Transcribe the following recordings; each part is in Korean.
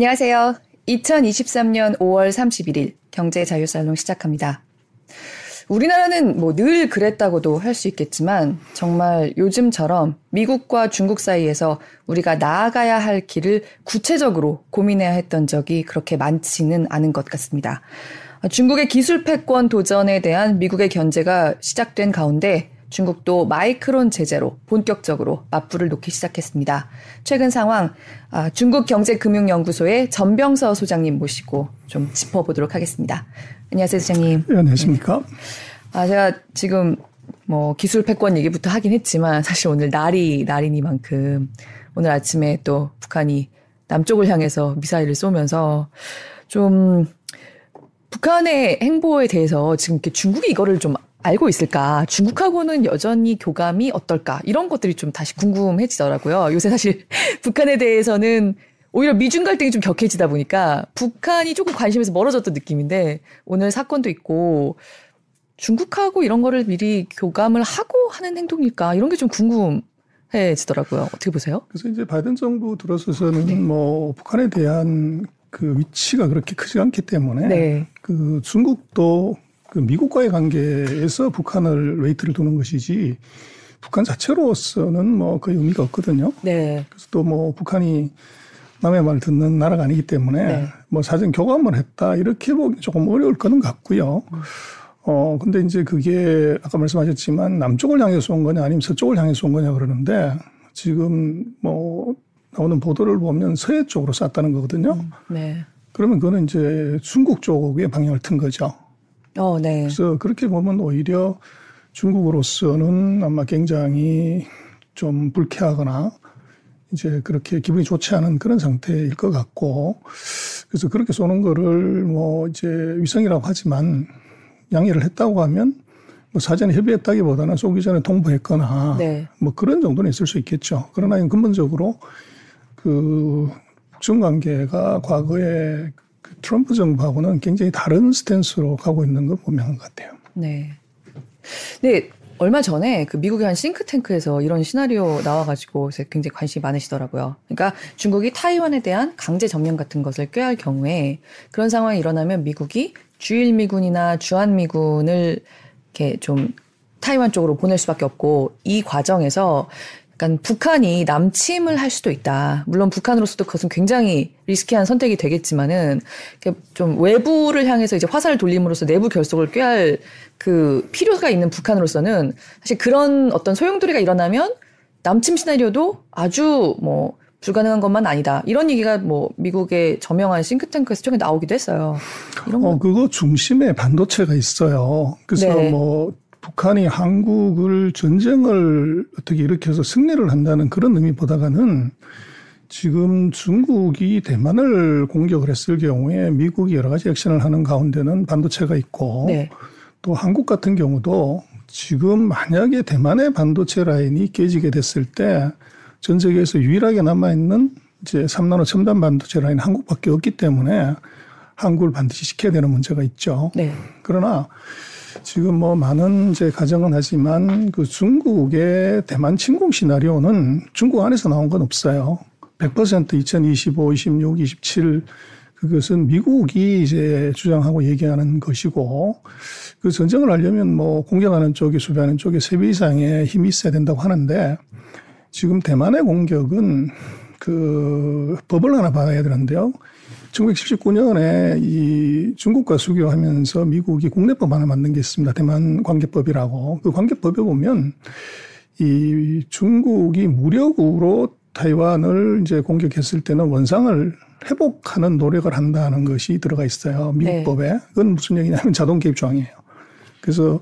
안녕하세요. 2023년 5월 31일 경제자유살롱 시작합니다. 우리나라는 뭐 늘 그랬다고도 할 수 있겠지만 정말 요즘처럼 미국과 중국 사이에서 우리가 나아가야 할 길을 구체적으로 고민해야 했던 적이 그렇게 많지는 않은 것 같습니다. 중국의 기술 패권 도전에 대한 미국의 견제가 시작된 가운데 중국도 마이크론 제재로 본격적으로 맞불을 놓기 시작했습니다. 최근 상황 아, 중국경제금융연구소의 전병서 소장님 모시고 좀 짚어보도록 하겠습니다. 안녕하세요, 소장님. 네, 안녕하십니까? 아, 제가 지금 뭐 기술 패권 얘기부터 하긴 했지만 사실 오늘 날이 날이니만큼 오늘 아침에 또 북한이 남쪽을 향해서 미사일을 쏘면서 좀 북한의 행보에 대해서 지금 이렇게 중국이 이거를 좀 알고 있을까? 중국하고는 여전히 교감이 어떨까? 이런 것들이 좀 다시 궁금해지더라고요. 요새 사실 북한에 대해서는 오히려 미중 갈등이 좀 격해지다 보니까 북한이 조금 관심에서 멀어졌던 느낌인데 오늘 사건도 있고 중국하고 이런 거를 미리 교감을 하고 하는 행동일까? 이런 게 좀 궁금 해지더라고요. 어떻게 보세요? 그래서 이제 바이든 정부 들어서서는 네. 뭐 북한에 대한 그 위치가 그렇게 크지 않기 때문에 네. 그 중국도 그 미국과의 관계에서 북한을 weight를 두는 것이지 북한 자체로서는 뭐 거의 의미가 없거든요. 네. 그래서 또 뭐 북한이 남의 말 듣는 나라가 아니기 때문에 네. 뭐 사전 교감을 했다 이렇게 보기 조금 어려울 거는 같고요. 어 근데 이제 그게 아까 말씀하셨지만 남쪽을 향해서 온 거냐 아니면 서쪽을 향해서 온 거냐 그러는데 지금 뭐 나오는 보도를 보면 서해 쪽으로 쐈다는 거거든요. 음, 네. 그러면 그거는 이제 중국 쪽의 방향을 튼 거죠. 어, 네. 그래서 그렇게 보면 오히려 중국으로서는 아마 굉장히 좀 불쾌하거나 이제 그렇게 기분이 좋지 않은 그런 상태일 것 같고 그래서 그렇게 쏘는 거를 뭐 이제 위성이라고 하지만 양해를 했다고 하면 뭐 사전에 협의했다기보다는 쏘기 전에 통보했거나 네. 뭐 그런 정도는 있을 수 있겠죠. 그러나 근본적으로 그 북중 관계가 과거에 트럼프 정부하고는 굉장히 다른 스탠스로 가고 있는 걸 보면 것 같아요. 네. 네. 얼마 전에 그 미국의 한 싱크탱크에서 이런 시나리오 나와가지고 굉장히 관심이 많으시더라고요. 그러니까 중국이 타이완에 대한 강제 점령 같은 것을 꾀할 경우에 그런 상황이 일어나면 미국이 주일미군이나 주한미군을 이렇게 좀 타이완 쪽으로 보낼 수밖에 없고 이 과정에서 약간 북한이 남침을 할 수도 있다. 물론 북한으로서도 그것은 굉장히 리스키한 선택이 되겠지만은 좀 외부를 향해서 이제 화살을 돌림으로써 내부 결속을 꾀할 그 필요가 있는 북한으로서는 사실 그런 어떤 소용돌이가 일어나면 남침 시나리오도 아주 뭐 불가능한 것만 아니다. 이런 얘기가 뭐 미국의 저명한 싱크탱크에서 최근에 나오기도 했어요. 이런 어, 그거 중심에 반도체가 있어요. 그래서 네. 뭐 북한이 한국을 전쟁을 어떻게 일으켜서 승리를 한다는 그런 의미보다는 지금 중국이 대만을 공격을 했을 경우에 미국이 여러 가지 액션을 하는 가운데는 반도체가 있고 네. 또 한국 같은 경우도 지금 만약에 대만의 반도체 라인이 깨지게 됐을 때 전 세계에서 유일하게 남아있는 이제 3나노 첨단 반도체 라인 한국밖에 없기 때문에 한국을 반드시 시켜야 되는 문제가 있죠. 네. 그러나 지금 뭐 많은 이제 가정은 하지만 그 중국의 대만 침공 시나리오는 중국 안에서 나온 건 없어요. 100% 2025, 26, 27 그것은 미국이 이제 주장하고 얘기하는 것이고 그 전쟁을 하려면 뭐 공격하는 쪽이 수비하는 쪽에 세 배 이상의 힘이 있어야 된다고 하는데 지금 대만의 공격은 그 법을 하나 봐야 되는데요. 1979년에 이 중국과 수교하면서 미국이 국내법 하나 만든 게 있습니다. 대만 관계법이라고. 그 관계법에 보면 이 중국이 무력으로 타이완을 이제 공격했을 때는 원상을 회복하는 노력을 한다는 것이 들어가 있어요. 미국법에. 네. 그건 무슨 얘기냐면 자동 개입 조항이에요. 그래서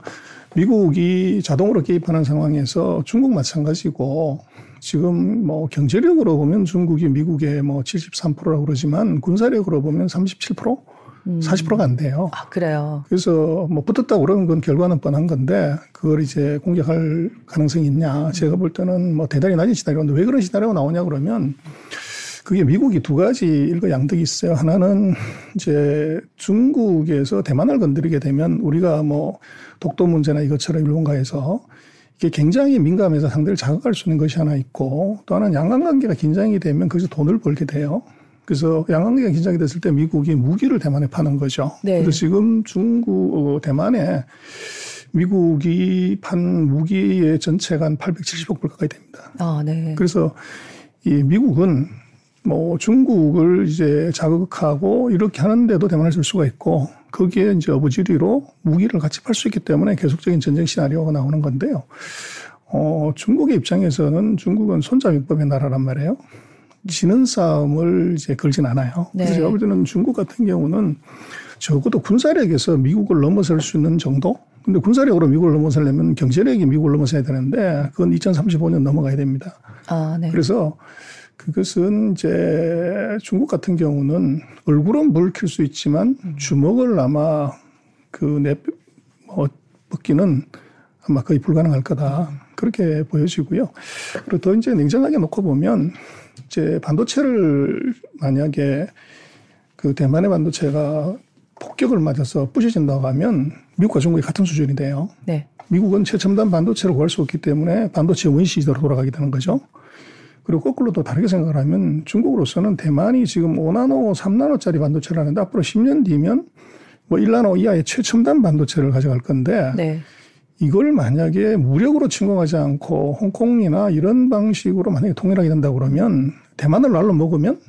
미국이 자동으로 개입하는 상황에서 중국 마찬가지고 지금 뭐 경제력으로 보면 중국이 미국의 뭐 73%라고 그러지만 군사력으로 보면 37%? 음. 40%가 안 돼요. 아, 그래요? 그래서 뭐 붙었다고 그러는 건 결과는 뻔한 건데 그걸 이제 공격할 가능성이 있냐. 제가 볼 때는 뭐 대단히 낮은 시나리오인데 왜 그런 시나리오가 나오냐 그러면 그게 미국이 두 가지 일거양득이 있어요. 하나는 이제 중국에서 대만을 건드리게 되면 우리가 뭐 독도 문제나 이것처럼 일본가에서 이게 굉장히 민감해서 상대를 자극할 수 있는 것이 하나 있고 또 하나는 양강 관계가 긴장이 되면 거기서 돈을 벌게 돼요. 그래서 양강계가 긴장이 됐을 때 미국이 무기를 대만에 파는 거죠. 네. 그래서 지금 중국, 어, 대만에 미국이 판 무기의 전체가 한 870억 불 가까이 됩니다. 아, 네. 그래서 이 미국은 뭐 중국을 이제 자극하고 이렇게 하는데도 대만을 쓸 수가 있고 거기에 이제 어부지리로 무기를 같이 팔 수 있기 때문에 계속적인 전쟁 시나리오가 나오는 건데요. 어, 중국의 입장에서는 중국은 손자민법의 나라란 말이에요. 지는 싸움을 이제 걸진 않아요. 네. 그래서 제가 볼 때는 중국 같은 경우는 적어도 군사력에서 미국을 넘어설 수 있는 정도? 근데 군사력으로 미국을 넘어서려면 경제력이 미국을 넘어서야 되는데 그건 2035년 넘어가야 됩니다. 아, 네. 그래서 그것은 이제 중국 같은 경우는 얼굴은 불킬 수 있지만 주먹을 아마 그내 뭐 벗기는 아마 거의 불가능할 거다. 그렇게 보여지고요. 그리고 더 이제 냉정하게 놓고 보면 이제 반도체를 만약에 그 대만의 반도체가 폭격을 맞아서 부셔진다고 하면 미국과 중국이 같은 수준이 돼요. 네. 미국은 최첨단 반도체를 구할 수 없기 때문에 반도체 원시시대로 돌아가게 되는 거죠. 그리고 거꾸로 또 다르게 생각을 하면 중국으로서는 대만이 지금 5나노, 3나노짜리 반도체를 하는데 앞으로 10년 뒤면 뭐 1나노 이하의 최첨단 반도체를 가져갈 건데 네. 이걸 만약에 무력으로 침공하지 않고 홍콩이나 이런 방식으로 만약에 통일하게 된다 그러면 대만을 날로 먹으면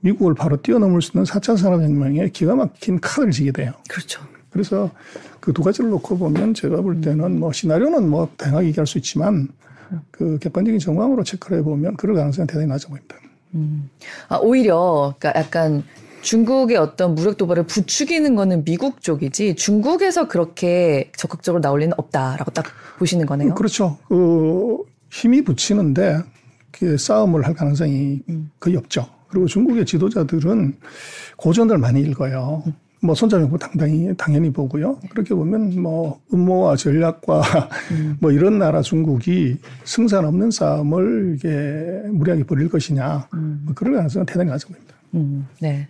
미국을 바로 뛰어넘을 수 있는 4차 산업혁명에 기가 막힌 카드를 지게 돼요. 그렇죠. 그래서 그 두 가지를 놓고 보면 제가 볼 때는 뭐 시나리오는 뭐 다양하게 얘기할 수 있지만 그 객관적인 정황으로 체크를 해보면 그럴 가능성이 대단히 낮아 보입니다. 음. 아, 오히려 그러니까 약간 중국의 어떤 무력 도발을 부추기는 거는 미국 쪽이지 중국에서 그렇게 적극적으로 나올 리는 없다라고 딱 보시는 거네요. 그렇죠. 그 힘이 붙이는데 그 싸움을 할 가능성이 음. 거의 없죠. 그리고 중국의 지도자들은 고전을 많이 읽어요. 음. 뭐 손자명부 당당히 당연히 보고요. 그렇게 보면 뭐 음모와 전략과 음. 뭐 이런 나라 중국이 승산 없는 싸움을 이게 무리하게 벌일 것이냐 음. 뭐 그럴 가능성은 대단히 낮아 보입니다. 음. 네.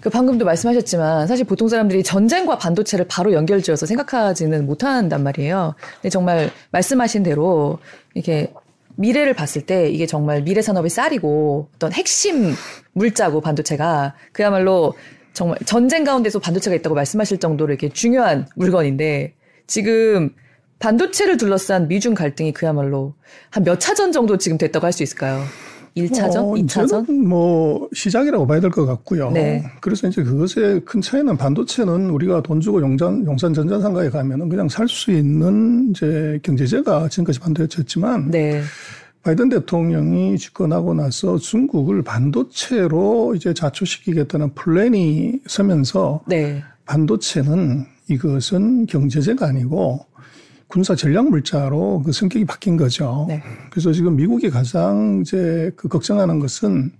그 방금도 말씀하셨지만 사실 보통 사람들이 전쟁과 반도체를 바로 연결지어서 생각하지는 못한단 말이에요. 근데 정말 말씀하신 대로 이렇게 미래를 봤을 때 이게 정말 미래 산업의 쌀이고 어떤 핵심 물자고 반도체가 그야말로 정말 전쟁 가운데서 반도체가 있다고 말씀하실 정도로 이렇게 중요한 물건인데 지금 반도체를 둘러싼 미중 갈등이 그야말로 한 몇 차전 정도 지금 됐다고 할 수 있을까요? 1차전, 어, 2차전? 뭐 시작이라고 봐야 될 것 같고요. 네. 그래서 이제 그것의 큰 차이는 반도체는 우리가 돈 주고 용산 용산 전자상가에 가면은 그냥 살 수 있는 이제 경제제가 지금까지 반도체였지만 네. 바이든 대통령이 집권하고 나서 중국을 반도체로 이제 자초시키겠다는 플랜이 서면서 네. 반도체는 이것은 경제제가 아니고 군사 전략 물자로 그 성격이 바뀐 거죠. 네. 그래서 지금 미국이 가장 이제 그 걱정하는 것은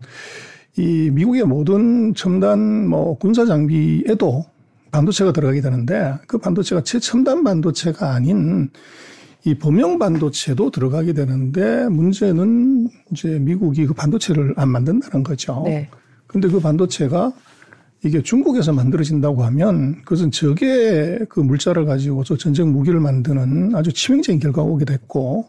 이 미국의 모든 첨단 뭐 군사 장비에도 반도체가 들어가게 되는데 그 반도체가 최첨단 반도체가 아닌 이 범용 반도체도 들어가게 되는데 문제는 이제 미국이 그 반도체를 안 만든다는 거죠. 네. 근데 그 반도체가 이게 중국에서 만들어진다고 하면 그것은 적의 그 물자를 가지고서 전쟁 무기를 만드는 아주 치명적인 결과가 오게 됐고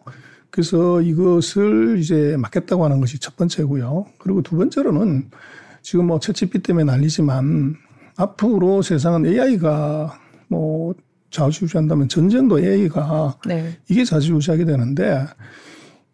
그래서 이것을 이제 막겠다고 하는 것이 첫 번째고요. 그리고 두 번째로는 지금 뭐 채취비 때문에 난리지만 앞으로 세상은 AI가 뭐 좌우지우지한다면 전쟁도 AI가 네. 이게 좌지우지하게 되는데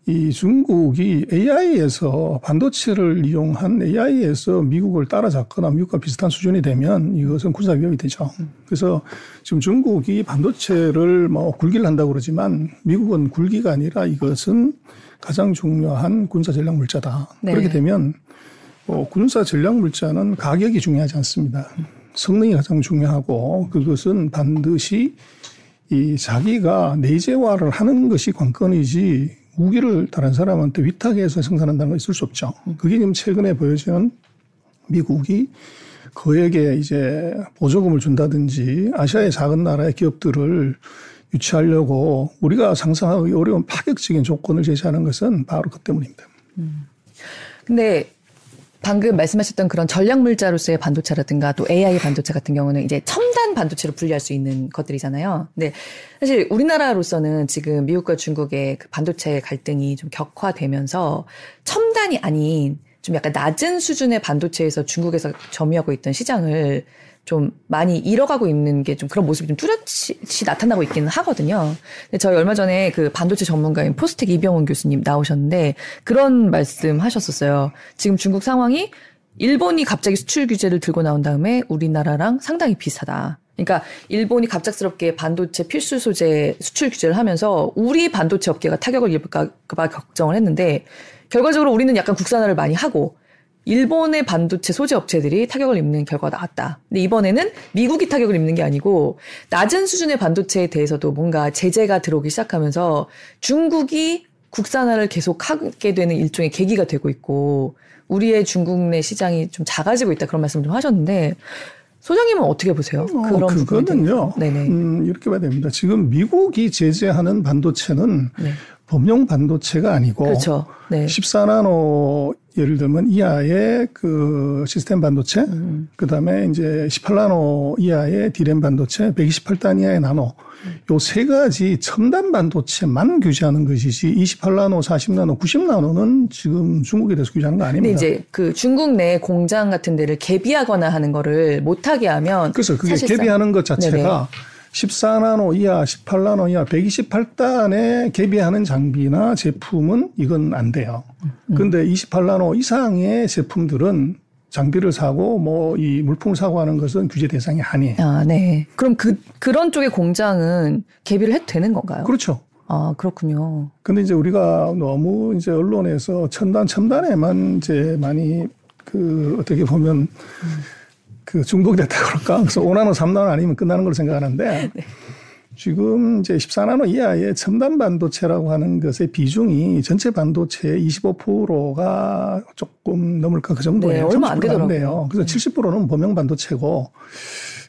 이 중국이 AI에서 반도체를 이용한 AI에서 미국을 따라잡거나 미국과 비슷한 수준이 되면 이것은 군사 위협이 되죠. 그래서 지금 중국이 반도체를 뭐 굴기를 한다고 그러지만 미국은 굴기가 아니라 이것은 가장 중요한 군사 전략 물자다. 네. 그렇게 되면 뭐 군사 전략 물자는 가격이 중요하지 않습니다. 성능이 가장 중요하고 그것은 반드시 이 자기가 내재화를 하는 것이 관건이지 무기를 다른 사람한테 위탁해서 생산한다는 건 있을 수 없죠. 그게 지금 최근에 보여지는 미국이 그에게 이제 보조금을 준다든지 아시아의 작은 나라의 기업들을 유치하려고 우리가 상상하기 어려운 파격적인 조건을 제시하는 것은 바로 그 때문입니다. 음. 근데 방금 말씀하셨던 그런 전략 물자로서의 반도체라든가 또 AI 반도체 같은 경우는 이제 첨단 반도체로 분류할 수 있는 것들이잖아요. 근데 사실 우리나라로서는 지금 미국과 중국의 그 반도체 갈등이 좀 격화되면서 첨단이 아닌 좀 약간 낮은 수준의 반도체에서 중국에서 점유하고 있던 시장을 좀 많이 잃어가고 있는 게 좀 그런 모습이 좀 뚜렷이 나타나고 있기는 하거든요. 근데 저희 얼마 전에 그 반도체 전문가인 포스텍 이병훈 교수님 나오셨는데 그런 말씀 하셨었어요. 지금 중국 상황이 일본이 갑자기 수출 규제를 들고 나온 다음에 우리나라랑 상당히 비슷하다. 그러니까 일본이 갑작스럽게 반도체 필수 소재 수출 규제를 하면서 우리 반도체 업계가 타격을 입을까 봐 걱정을 했는데 결과적으로 우리는 약간 국산화를 많이 하고 일본의 반도체 소재 업체들이 타격을 입는 결과가 나왔다. 근데 이번에는 미국이 타격을 입는 게 아니고 낮은 수준의 반도체에 대해서도 뭔가 제재가 들어오기 시작하면서 중국이 국산화를 계속 하게 되는 일종의 계기가 되고 있고 우리의 중국 내 시장이 좀 작아지고 있다 그런 말씀 좀 하셨는데 소장님은 어떻게 보세요? 어, 그런 그거는요. 네네. 음, 이렇게 봐야 됩니다. 지금 미국이 제재하는 반도체는 네. 범용 반도체가 아니고 그렇죠. 네. 14나노 예를 들면 이하의 그 시스템 반도체, 음. 그다음에 이제 18나노 이하의 디램 반도체, 128단 이하의 나노 요세 가지 첨단 반도체만 규제하는 것이지 28나노, 40나노, 90나노는 지금 중국에 대해서 규제하는 거 아닙니다. 근데 이제 그 중국 내 공장 같은 데를 개비하거나 하는 거를 못 하게 하면 그래서 그게 사실상. 개비하는 것 자체가 네네. 14나노 이하, 18나노 이하, 128단에 개비하는 장비나 제품은 이건 안 돼요. 음. 근데 28나노 이상의 제품들은 장비를 사고 뭐 이 물품을 사고 하는 것은 규제 대상이 아니에요. 아, 네. 그럼 그 그런 쪽의 공장은 개비를 해도 되는 건가요? 그렇죠. 아, 그렇군요. 근데 이제 우리가 너무 이제 언론에서 첨단 첨단에만 이제 많이 그 어떻게 보면 음. 그 중독이 됐다 그럴까? 그래서 5나노, 3나노 아니면 끝나는 걸 생각하는데 네. 지금 이제 14나노 이하의 첨단 반도체라고 하는 것의 비중이 전체 반도체의 25%가 조금 넘을까 그 정도예요. 네, 얼마 안 되더라고요. 그래서 네. 70%는 범용 반도체고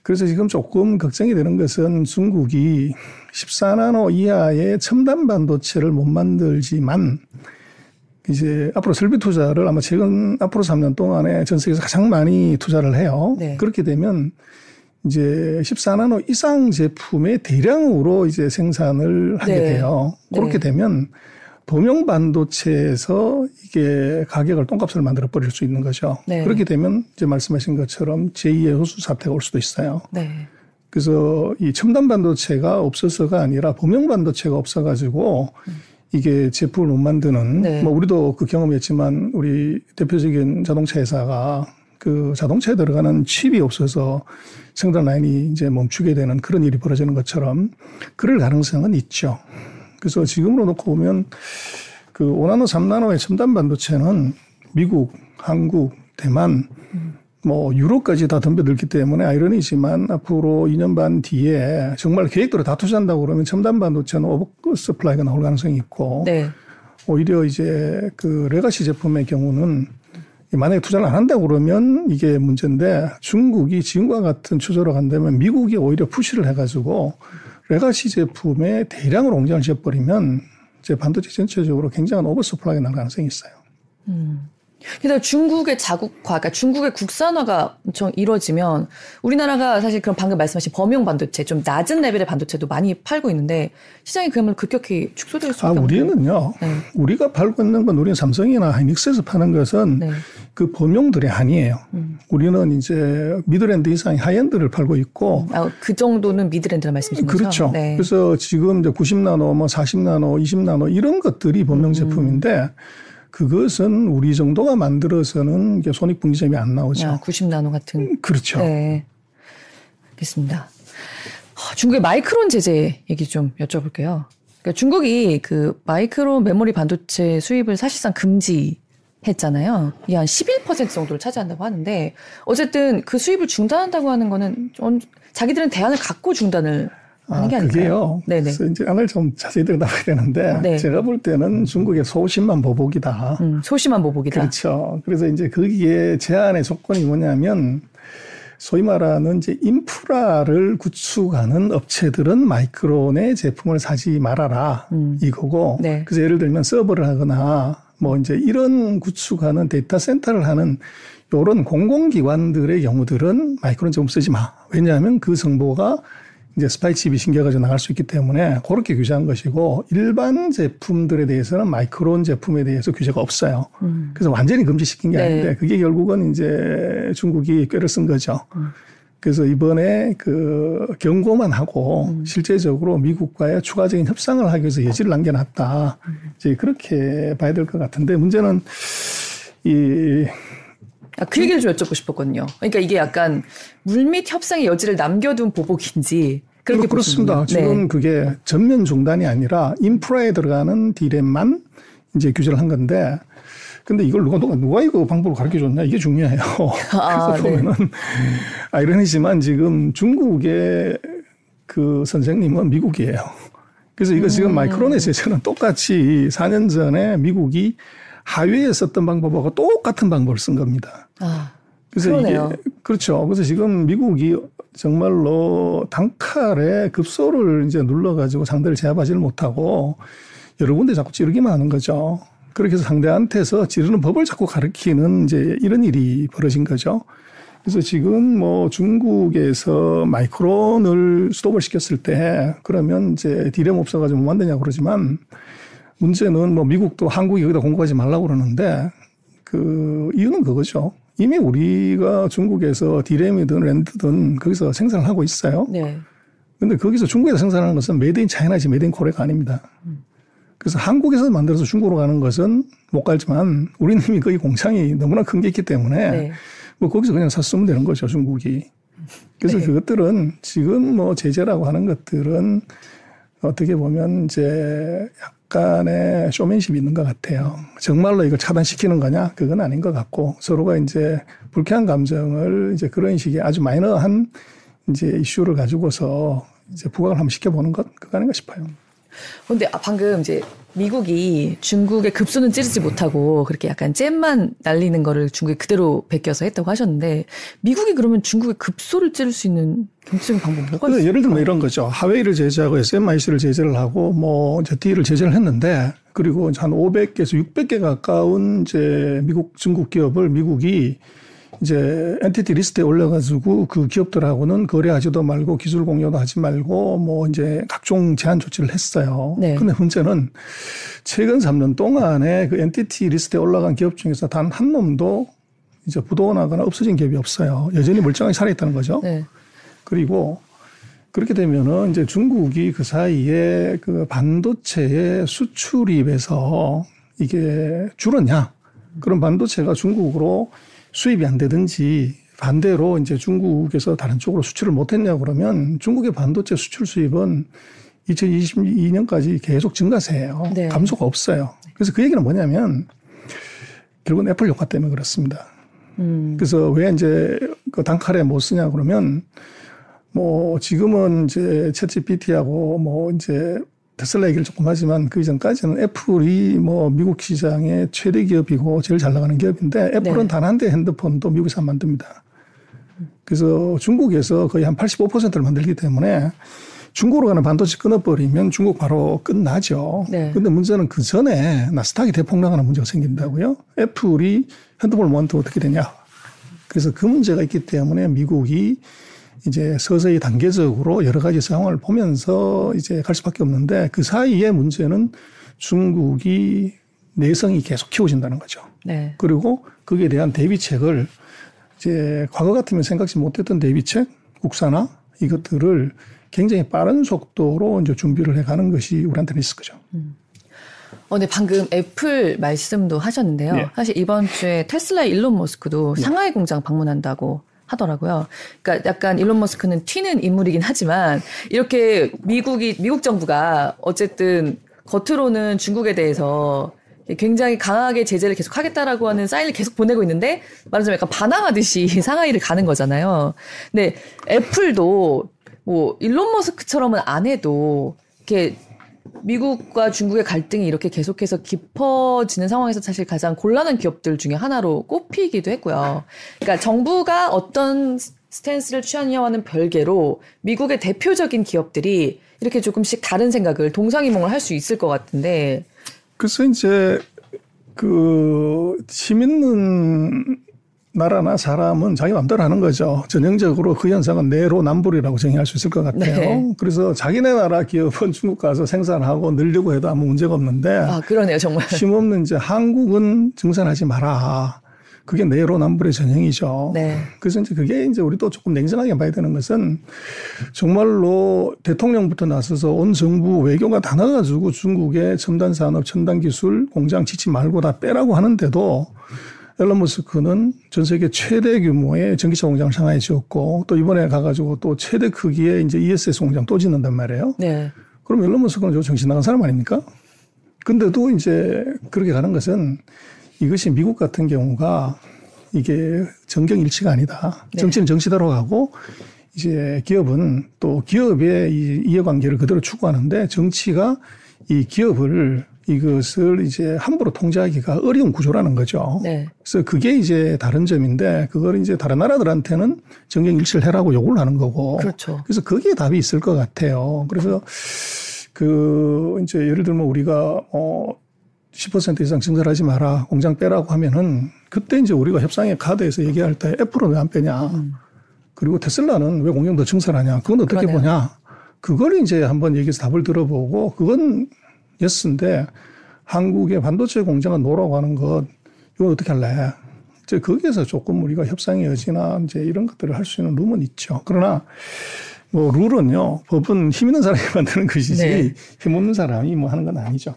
그래서 지금 조금 걱정이 되는 것은 중국이 14나노 이하의 첨단 반도체를 못 만들지만 이제 앞으로 설비 투자를 아마 최근 앞으로 3년 동안에 전 세계에서 가장 많이 투자를 해요. 네. 그렇게 되면 이제 14나노 이상 제품의 대량으로 이제 생산을 하게 네. 돼요. 그렇게 네. 되면 도명 반도체에서 이게 가격을 똥값을 만들어 버릴 수 있는 거죠. 네. 그렇게 되면 이제 말씀하신 것처럼 제2의 호수 사태가 올 수도 있어요. 네. 그래서 이 첨단 반도체가 없어서가 아니라 범용 반도체가 없어가지고 음. 이게 제품을 못 만드는 네. 뭐 우리도 그 경험이 있지만 우리 대표적인 자동차 회사가 그 자동차에 들어가는 칩이 없어서 생산 라인이 이제 멈추게 되는 그런 일이 벌어지는 것처럼 그럴 가능성은 있죠. 그래서 지금으로 놓고 보면 그 5나노, 3나노의 첨단 반도체는 미국, 한국, 대만 음. 뭐 유럽까지 다 덤벼들기 때문에 아이러니지만 앞으로 2년 반 뒤에 정말 계획대로 다 투자한다고 그러면 첨단 반도체는 oversupply가 나올 가능성이 있고 네. 오히려 이제 그 legacy 제품의 경우는 만약에 투자를 안 한다고 그러면 이게 문제인데 중국이 지금과 같은 추세로 간다면 미국이 오히려 push를 해가지고 legacy 제품에 대량으로 공장을 지어버리면 이제 반도체 전체적으로 굉장한 oversupply가 날 가능성이 있어요. 음. 그래서 중국의 자국화, 그러니까 중국의 국산화가 엄청 이루어지면 우리나라가 사실 그런 방금 말씀하신 범용 반도체, 좀 낮은 레벨의 반도체도 많이 팔고 있는데 시장이 그러면 급격히 축소될 수밖에 아, 우리는요. 네. 우리가 팔고 있는 건 우리는 삼성이나 하이닉스에서 파는 것은 네. 그 범용들이 아니에요. 음. 우리는 이제 mid-end 이상의 high-end를 팔고 있고. 아, 그 정도는 mid-end라 말씀이신 거죠? 그렇죠. 네. 그래서 지금 이제 90나노, 뭐 40나노, 20나노 이런 것들이 범용 음. 제품인데 그것은 우리 정도가 만들어서는 손익분기점이 안 나오죠. 아, 90나노 같은. 음, 그렇죠. 네. 알겠습니다. 어, 중국의 마이크론 제재 얘기 좀 여쭤볼게요. 그러니까 중국이 그 마이크로 메모리 반도체 수입을 사실상 금지 했잖아요. 이한11% 정도를 차지한다고 하는데 어쨌든 그 수입을 중단한다고 하는 거는 좀 자기들은 대안을 갖고 중단을 아, 그게요. 네네. 그래서 이제 안을 좀 자세히 들여다봐야 되는데 네. 제가 볼 때는 중국의 소심한 보복이다. 음, 소심한 보복이다. 그렇죠. 그래서 이제 거기에 제한의 조건이 뭐냐면 소위 말하는 이제 인프라를 구축하는 업체들은 마이크론의 제품을 사지 말아라 음. 이거고. 네. 그래서 예를 들면 서버를 하거나 뭐 이제 이런 구축하는 데이터 센터를 하는 요런 공공기관들의 경우들은 마이크론 제품 쓰지 마. 왜냐하면 그 정보가 이제 스파이 칩이 심겨가지고 나갈 수 있기 때문에 그렇게 규제한 것이고 일반 제품들에 대해서는 마이크론 제품에 대해서 규제가 없어요. 음. 그래서 완전히 금지시킨 게 네. 아닌데 그게 결국은 이제 중국이 꾀를 쓴 거죠. 음. 그래서 이번에 그 경고만 하고 음. 실제적으로 미국과의 추가적인 협상을 하기 위해서 예지를 남겨놨다. 음. 이제 그렇게 봐야 될 것 같은데 문제는 이 아, 그 얘기를 좀 여쭙고 싶었거든요. 그러니까 이게 약간 물밑 협상의 여지를 남겨둔 보복인지 그렇게 그렇습니다. 지금 네. 그게 전면 중단이 아니라 인프라에 들어가는 디램만 이제 규제를 한 건데 근데 이걸 누가 누가, 누가 이거 방법을 가르쳐 줬냐 이게 중요해요. 아, 그래서 네. 보면은 아이러니지만 지금 중국의 그 선생님은 미국이에요. 그래서 이거 음. 지금 마이크론의 제재는 똑같이 4년 전에 미국이 하위에 썼던 방법하고 똑같은 방법을 쓴 겁니다. 아, 그래서 그러네요. 이게 그렇죠. 그래서 지금 미국이 정말로 단칼에 급소를 이제 눌러가지고 상대를 제압하지를 못하고 여러 군데 자꾸 찌르기만 하는 거죠. 그렇게 해서 상대한테서 찌르는 법을 자꾸 가르치는 이제 이런 일이 벌어진 거죠. 그래서 지금 뭐 중국에서 마이크론을 스톱을 시켰을 때 그러면 이제 디램 없어가지고 못 만드냐고 그러지만 문제는 뭐 미국도 한국이 여기다 공급하지 말라고 그러는데 그 이유는 그거죠. 이미 우리가 중국에서 디램이든 낸드든 거기서 생산을 하고 있어요. 네. 근데 거기서 중국에서 생산하는 것은 made in China지 made in Korea가 아닙니다. 그래서 한국에서 만들어서 중국으로 가는 것은 못 갈지만 우리는 이미 거기 공장이 너무나 큰 게 있기 때문에 네. 뭐 거기서 그냥 샀으면 되는 거죠, 중국이. 그래서 네. 그것들은 지금 뭐 제재라고 하는 것들은 어떻게 보면 이제 약간의 쇼맨십이 있는 것 같아요. 정말로 이걸 차단시키는 거냐? 그건 아닌 것 같고 서로가 이제 불쾌한 감정을 이제 그런 식의 아주 마이너한 이제 이슈를 가지고서 이제 부각을 한번 시켜보는 것 그거 아닌가 싶어요. 근데 아, 방금 이제 미국이 중국의 급소는 찌르지 못하고 그렇게 약간 잽만 날리는 거를 중국이 그대로 베껴서 했다고 하셨는데 미국이 그러면 중국의 급소를 찌를 수 있는 경제적인 방법 뭐가 있어요? 예를 들면 이런 거죠. 화웨이를 제재하고 SMIC를 제재를 하고 뭐 ZTE를 제재를 했는데 그리고 한 500개에서 600개 가까운 이제 미국 중국 기업을 미국이 이제 entity list에 올려가지고 그 기업들하고는 거래하지도 말고 기술 공유도 하지 말고 뭐 이제 각종 제한 조치를 했어요. 네. 근데 문제는 최근 3년 동안에 그 entity list에 올라간 기업 중에서 단 한 놈도 이제 부도나거나 없어진 기업이 없어요. 여전히 멀쩡하게 살아있다는 거죠. 네. 그리고 그렇게 되면은 이제 중국이 그 사이에 그 반도체의 수출입에서 이게 줄었냐? 그런 반도체가 중국으로 수입이 안 되든지 반대로 이제 중국에서 다른 쪽으로 수출을 못 했냐 그러면 중국의 반도체 수출 수입은 2022년까지 계속 증가세예요. 네. 감소가 없어요. 그래서 그 얘기는 뭐냐면 결국은 애플 효과 때문에 그렇습니다. 음. 그래서 왜 이제 그 단칼에 못 쓰냐 그러면 뭐 지금은 이제 챗 GPT하고 뭐 이제 테슬라 얘기를 조금 하지만 그 이전까지는 애플이 뭐 미국 시장의 최대 기업이고 제일 잘 나가는 기업인데 애플은 네. 단한 대 핸드폰도 미국에서 안 만듭니다. 그래서 중국에서 거의 한 85%를 만들기 때문에 중국으로 가는 반도체 끊어버리면 중국 바로 끝나죠. 네. 근데 문제는 그 전에 나스닥이 대폭락하는 문제가 생긴다고요. 애플이 핸드폰을 모한테 어떻게 되냐. 그래서 그 문제가 있기 때문에 미국이 이제 서서히 단계적으로 여러 가지 상황을 보면서 이제 갈 수밖에 없는데 그 사이에 문제는 중국이 내성이 계속 키워진다는 거죠. 네. 그리고 거기에 대한 대비책을 이제 과거 같으면 생각지 못했던 대비책, 국산화 이것들을 굉장히 빠른 속도로 이제 준비를 해가는 것이 우리한테는 있을 거죠. 음. 어, 네, 방금 애플 말씀도 하셨는데요. 네. 사실 이번 주에 테슬라 일론 머스크도 네. 상하이 공장 방문한다고 하더라고요. 그러니까 약간 일론 머스크는 튀는 인물이긴 하지만 이렇게 미국이 미국 정부가 어쨌든 겉으로는 중국에 대해서 굉장히 강하게 제재를 계속 하겠다라고 하는 사인을 계속 보내고 있는데 말하자면 약간 반항하듯이 상하이를 가는 거잖아요. 근데 애플도 뭐 일론 머스크처럼은 안 해도 이렇게 미국과 중국의 갈등이 이렇게 계속해서 깊어지는 상황에서 사실 가장 곤란한 기업들 중에 하나로 꼽히기도 했고요. 그러니까 정부가 어떤 스탠스를 취하느냐와는 별개로 미국의 대표적인 기업들이 이렇게 조금씩 다른 생각을 동상이몽을 할 수 있을 것 같은데. 그래서 이제 그 시민은 나라나 사람은 자기 마음대로 하는 거죠. 전형적으로 그 현상은 내로남불이라고 정의할 수 있을 것 같아요. 네. 그래서 자기네 나라 기업은 중국 가서 생산하고 늘려고 해도 아무 문제가 없는데. 아, 그러네요, 정말. 힘없는 이제 한국은 증산하지 마라. 그게 내로남불의 전형이죠. 네. 그래서 이제 그게 이제 우리도 조금 냉정하게 봐야 되는 것은 정말로 대통령부터 나서서 온 정부 외교가 다 나가지고 중국의 첨단 산업, 첨단 기술 공장 짓지 말고 다 빼라고 하는데도 앨런 머스크는 전 세계 최대 규모의 전기차 공장을 상하이 지었고 또 이번에 가가지고 또 최대 크기의 이제 ESS 공장 또 짓는단 말이에요. 네. 그럼 앨런 머스크는 저 정신 나간 사람 아닙니까? 근데도 이제 그렇게 가는 것은 이것이 미국 같은 경우가 이게 정경 일치가 아니다. 네. 정치는 정치대로 가고 이제 기업은 또 기업의 이 이해관계를 그대로 추구하는데 정치가 이 기업을 이것을 이제 함부로 통제하기가 어려운 구조라는 거죠. 네. 그래서 그게 이제 다른 점인데 그걸 이제 다른 나라들한테는 정경 일치를 해라고 요구를 하는 거고. 그렇죠. 그래서 거기에 답이 있을 것 같아요. 그래서 그 이제 예를 들면 우리가 어 10% 이상 증설 하지 마라 공장 빼라고 하면은 그때 이제 우리가 협상의 카드에서 얘기할 때 애플은 왜 안 빼냐. 음. 그리고 테슬라는 왜 공장 더 증설하냐. 그건 어떻게 그러네요. 보냐. 그걸 이제 한번 얘기해서 답을 들어보고 그건 yes인데 한국의 반도체 공장을 놓으라고 하는 것 이건 어떻게 할래? 이제 거기에서 조금 우리가 협상의 여지나 이제 이런 것들을 할 수 있는 룸은 있죠. 그러나 뭐 룰은요 법은 힘 있는 사람이 만드는 것이지 네. 힘 없는 사람이 뭐 하는 건 아니죠.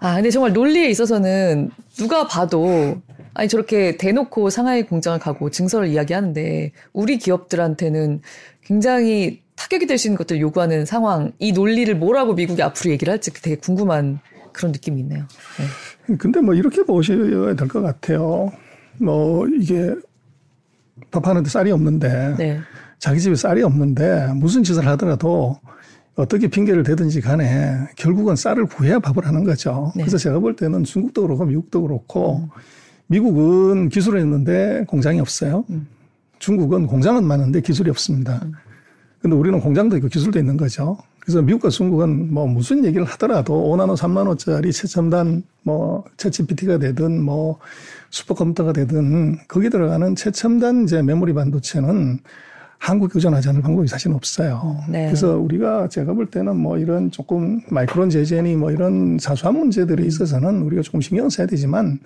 아 근데 정말 논리에 있어서는 누가 봐도 아니 저렇게 대놓고 상하이 공장을 가고 증설을 이야기하는데 우리 기업들한테는 굉장히 타격이 될 수 있는 것들을 요구하는 상황, 이 논리를 뭐라고 미국이 앞으로 얘기를 할지 되게 궁금한 그런 느낌이 있네요. 네. 근데 뭐 이렇게 보셔야 될 것 같아요. 뭐 이게 밥하는데 쌀이 없는데 네. 자기 집에 쌀이 없는데 무슨 짓을 하더라도 어떻게 핑계를 대든지 간에 결국은 쌀을 구해야 밥을 하는 거죠. 네. 그래서 제가 볼 때는 중국도 그렇고 미국도 그렇고 음. 미국은 기술이 있는데 공장이 없어요. 음. 중국은 공장은 많은데 기술이 없습니다. 음. 근데 우리는 공장도 있고 기술도 있는 거죠. 그래서 미국과 중국은 뭐 무슨 얘기를 하더라도 5나노, 3나노짜리 최첨단 뭐 채치PT가 되든 뭐 슈퍼컴퓨터가 되든 거기 들어가는 최첨단 이제 메모리 반도체는 한국 의존하지 않을 방법이 사실 없어요. 네. 그래서 우리가 제가 볼 때는 뭐 이런 조금 마이크론 제재니 뭐 이런 사소한 문제들에 있어서는 우리가 조금 신경 써야 되지만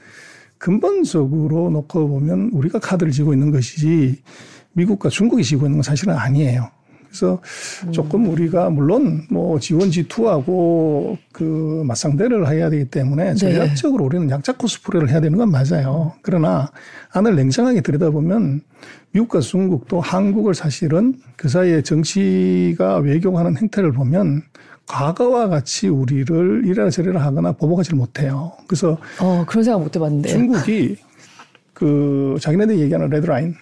근본적으로 놓고 보면 우리가 카드를 쥐고 있는 것이지 미국과 중국이 쥐고 있는 건 사실은 아니에요. 그래서 조금 우리가 물론 뭐 지원 G2하고 그 맞상대를 해야 되기 때문에 네. 전략적으로 우리는 약자 코스프레를 해야 되는 건 맞아요. 그러나 안을 냉정하게 들여다보면 미국과 중국도 한국을 사실은 그 사이에 정치가 외교하는 행태를 보면 과거와 같이 우리를 이래라 저래라 하거나 보복하지를 못해요. 그래서 어 그런 생각 못 해봤는데 중국이 그 자기네들이 얘기하는 레드라인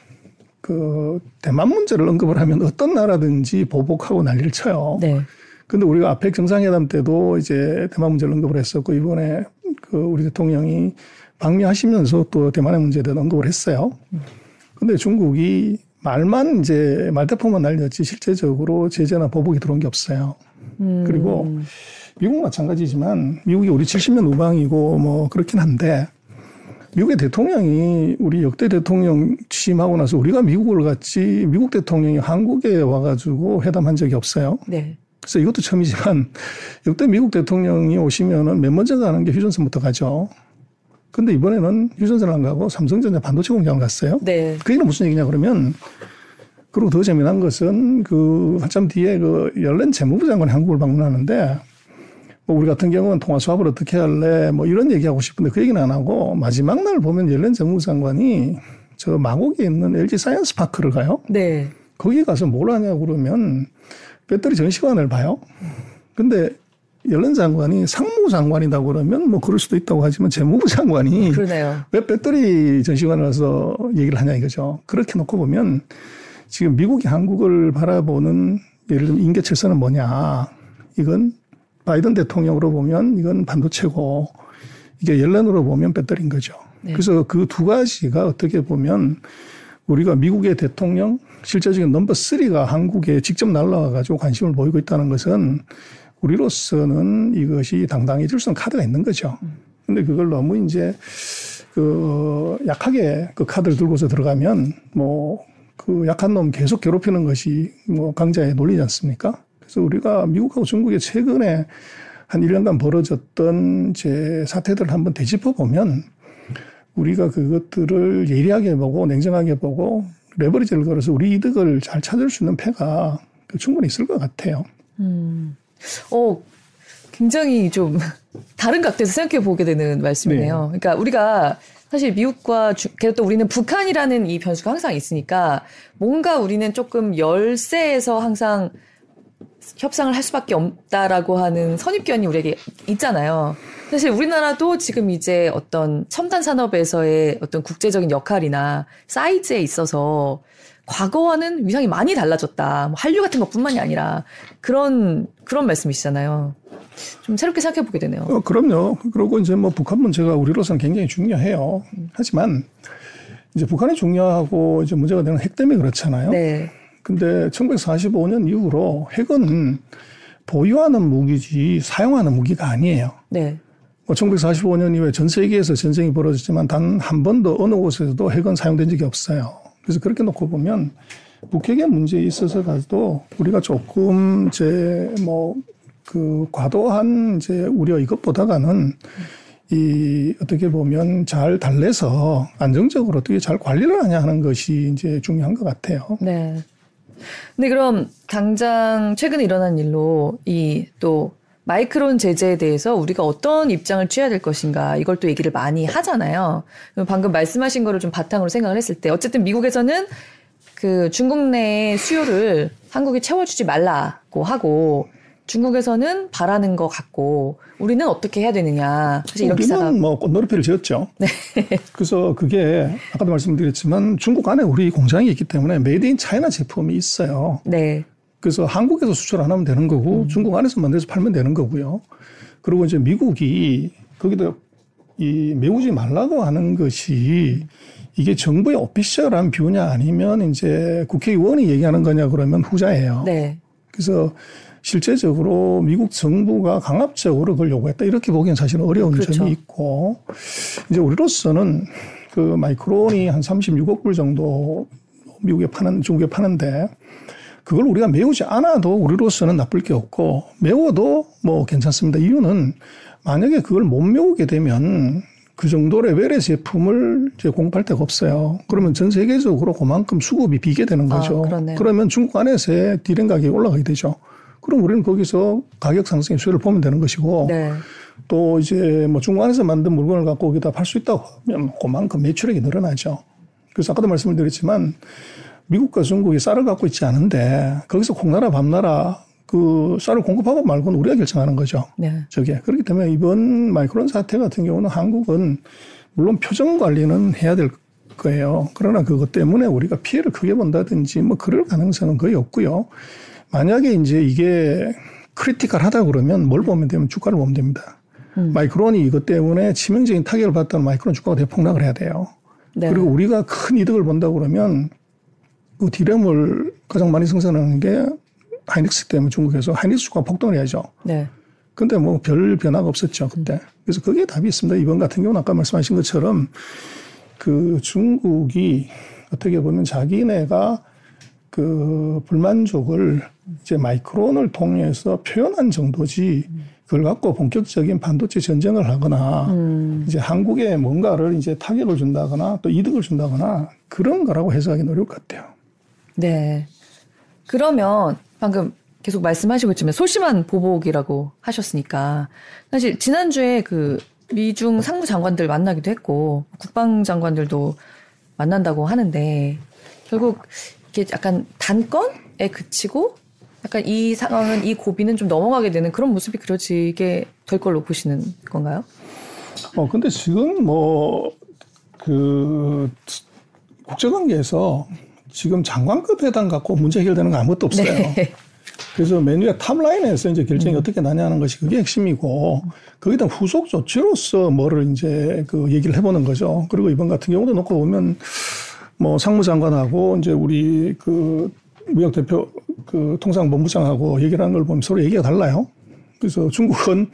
그 대만 문제를 언급을 하면 어떤 나라든지 보복하고 난리를 쳐요. 네. 근데 우리가 아펙 정상회담 때도 이제 대만 문제를 언급을 했었고 이번에 그 우리 대통령이 방미하시면서 또 대만의 문제에 대해 언급을 했어요. 근데 중국이 말만 이제 말대포만 날렸지 실제적으로 제재나 보복이 들어온 게 없어요. 음. 그리고 미국 마찬가지지만 미국이 우리 70년 우방이고 뭐 그렇긴 한데 미국의 대통령이 우리 역대 대통령 취임하고 나서 우리가 미국을 갔지 미국 대통령이 한국에 와가지고 회담한 적이 없어요. 네. 그래서 이것도 처음이지만 역대 미국 대통령이 오시면은 맨 먼저 가는 게 휴전선부터 가죠. 근데 이번에는 휴전선 안 가고 삼성전자 반도체 공장을 갔어요. 네. 그 얘기는 무슨 얘기냐 그러면 그리고 더 재미난 것은 그 한참 뒤에 그 옐렌 재무부 장관이 한국을 방문하는데 뭐 우리 같은 경우는 통화 스왑을 어떻게 할래 뭐 이런 얘기하고 싶은데 그 얘기는 안 하고 마지막 날 보면 옐렌 재무 장관이 저 마곡에 있는 LG 사이언스 파크를 가요. 네. 거기 가서 뭘 하냐고 그러면 배터리 전시관을 봐요. 근데 옐렌 장관이 상무 장관이다 그러면 뭐 그럴 수도 있다고 하지만 재무부 장관이 그러네요. 왜 배터리 전시관을 가서 얘기를 하냐 이거죠. 그렇게 놓고 보면 지금 미국이 한국을 바라보는 예를 들면 인계철선은 뭐냐. 이건 바이든 대통령으로 보면 이건 반도체고 이게 옐렌으로 보면 배터리인 거죠. 네. 그래서 그 두 가지가 어떻게 보면 우리가 미국의 대통령 실제적인 넘버 쓰리가 한국에 직접 날라와 가지고 관심을 보이고 있다는 것은 우리로서는 이것이 당당해질 수 있는 카드가 있는 거죠. 근데 그걸 너무 이제 그 약하게 그 카드를 들고서 들어가면 뭐 그 약한 놈 계속 괴롭히는 것이 뭐 강자의 논리지 않습니까? 그래서 우리가 미국하고 중국에 최근에 한 1년간 벌어졌던 제 사태들을 한번 되짚어 보면 우리가 그것들을 예리하게 보고 냉정하게 보고 레버리지를 걸어서 우리 이득을 잘 찾을 수 있는 패가 충분히 있을 것 같아요. 음. 어, 굉장히 좀 다른 각도에서 생각해 보게 되는 말씀이네요. 네. 그러니까 우리가 사실 미국과 그래도 또 우리는 북한이라는 이 변수가 항상 있으니까 뭔가 우리는 조금 열세에서 항상 협상을 할 수밖에 없다라고 하는 선입견이 우리에게 있잖아요. 사실 우리나라도 지금 이제 어떤 첨단 산업에서의 어떤 국제적인 역할이나 사이즈에 있어서 과거와는 위상이 많이 달라졌다. 뭐 한류 같은 것뿐만이 아니라 그런 그런 말씀이시잖아요. 좀 새롭게 생각해 보게 되네요. 어, 그럼요. 그리고 이제 뭐 북한 문제가 우리로서는 굉장히 중요해요. 하지만 이제 북한이 중요하고 이제 문제가 되는 핵 때문에 그렇잖아요. 네. 근데 1945년 이후로 핵은 보유하는 무기지 사용하는 무기가 아니에요. 네. 1945년 뭐 이후에 전 세계에서 전쟁이 벌어졌지만 단 한 번도 어느 곳에서도 핵은 사용된 적이 없어요. 그래서 그렇게 놓고 보면 북핵의 문제에 있어서 가도 우리가 조금 이제 뭐 그 과도한 이제 우려 이것보다가는 이 어떻게 보면 잘 달래서 안정적으로 어떻게 잘 관리를 하냐 하는 것이 이제 중요한 것 같아요. 네. 근데 그럼 당장 최근에 일어난 일로 이 또 마이크론 제재에 대해서 우리가 어떤 입장을 취해야 될 것인가 이걸 또 얘기를 많이 하잖아요. 방금 말씀하신 거를 좀 바탕으로 생각을 했을 때 어쨌든 미국에서는 그 중국 내 수요를 한국이 채워주지 말라고 하고 중국에서는 바라는 것 같고 우리는 어떻게 해야 되느냐. 사실 이런 기사가 뭐 꽃놀이패를 지었죠. 네. 그래서 그게 아까도 말씀드렸지만 중국 안에 우리 공장이 있기 때문에 made in China 제품이 있어요. 네. 그래서 한국에서 수출 안 하면 되는 거고 음. 중국 안에서 만들어서 팔면 되는 거고요. 그리고 이제 미국이 거기다 이 메우지 말라고 하는 것이 이게 정부의 official한 view냐 아니면 이제 국회의원이 얘기하는 거냐 그러면 후자예요. 네. 그래서 실제적으로 미국 정부가 강압적으로 그걸 요구했다 이렇게 보기엔 사실은 어려운 그렇죠. 점이 있고 이제 우리로서는 그 마이크론이 한 36억 불 정도 미국에 파는 중국에 파는데 그걸 우리가 메우지 않아도 우리로서는 나쁠 게 없고 메워도 뭐 괜찮습니다. 이유는 만약에 그걸 못 메우게 되면 그 정도 레벨의 제품을 이제 공급할 데가 없어요. 그러면 전 세계적으로 그만큼 수급이 비게 되는 아, 거죠. 아, 그러면 중국 안에서의 디램 가격이 올라가게 되죠. 그럼 우리는 거기서 가격 상승의 수혜를 보면 되는 것이고 네. 또 이제 뭐 중국 안에서 만든 물건을 갖고 거기다 팔 수 있다고 하면 그만큼 매출액이 늘어나죠. 그래서 아까도 말씀을 드렸지만 미국과 중국이 쌀을 갖고 있지 않은데 거기서 콩나라 밤나라 그 쌀을 공급하고 말고는 우리가 결정하는 거죠. 네. 저게 그렇기 때문에 이번 마이크론 사태 같은 경우는 한국은 물론 표정 관리는 해야 될 거예요. 그러나 그것 때문에 우리가 피해를 크게 본다든지 뭐 그럴 가능성은 거의 없고요. 만약에 이제 이게 critical하다 그러면 뭘 보면 되면 주가를 보면 됩니다. 음. 마이크론이 이것 때문에 치명적인 타격을 받다는 마이크론 주가가 대폭락을 해야 돼요. 네. 그리고 우리가 큰 이득을 본다 그러면 그 디램을 가장 많이 생산하는 게 하이닉스 때문에 중국에서 하이닉스 주가가 폭등을 해야죠. 네. 근데 뭐 별 변화가 없었죠, 그때. 그래서 그게 답이 있습니다. 이번 같은 경우는 아까 말씀하신 것처럼 그 중국이 어떻게 보면 자기네가 그 불만족을 이제 마이크론을 통해서 표현한 정도지 그걸 갖고 본격적인 반도체 전쟁을 하거나 음. 이제 한국에 뭔가를 이제 타격을 준다거나 또 이득을 준다거나 그런 거라고 해석하기 어려울 것 같아요. 네. 그러면 방금 계속 말씀하시고 있지만 소심한 보복이라고 하셨으니까 사실 지난주에 그 미중 상무장관들 만나기도 했고 국방장관들도 만난다고 하는데 결국 이게 약간 단건에 그치고 약간 이 상황은 이 고비는 좀 넘어가게 되는 그런 모습이 그려지게 될 걸로 보시는 건가요? 어 근데 지금 뭐 그 국제관계에서 지금 장관급 회담 갖고 문제 해결되는 거 아무것도 없어요. 네. 그래서 맨위에 탑라인에서 이제 결정이 음. 어떻게 나냐는 것이 그게 핵심이고 거기다 후속 조치로서 뭐를 이제 그 얘기를 해보는 거죠. 그리고 이번 같은 경우도 놓고 보면 뭐 상무장관하고 이제 우리 그 무역 대표 그 통상본부장하고 얘기를 하는 걸 보면 서로 얘기가 달라요. 그래서 중국은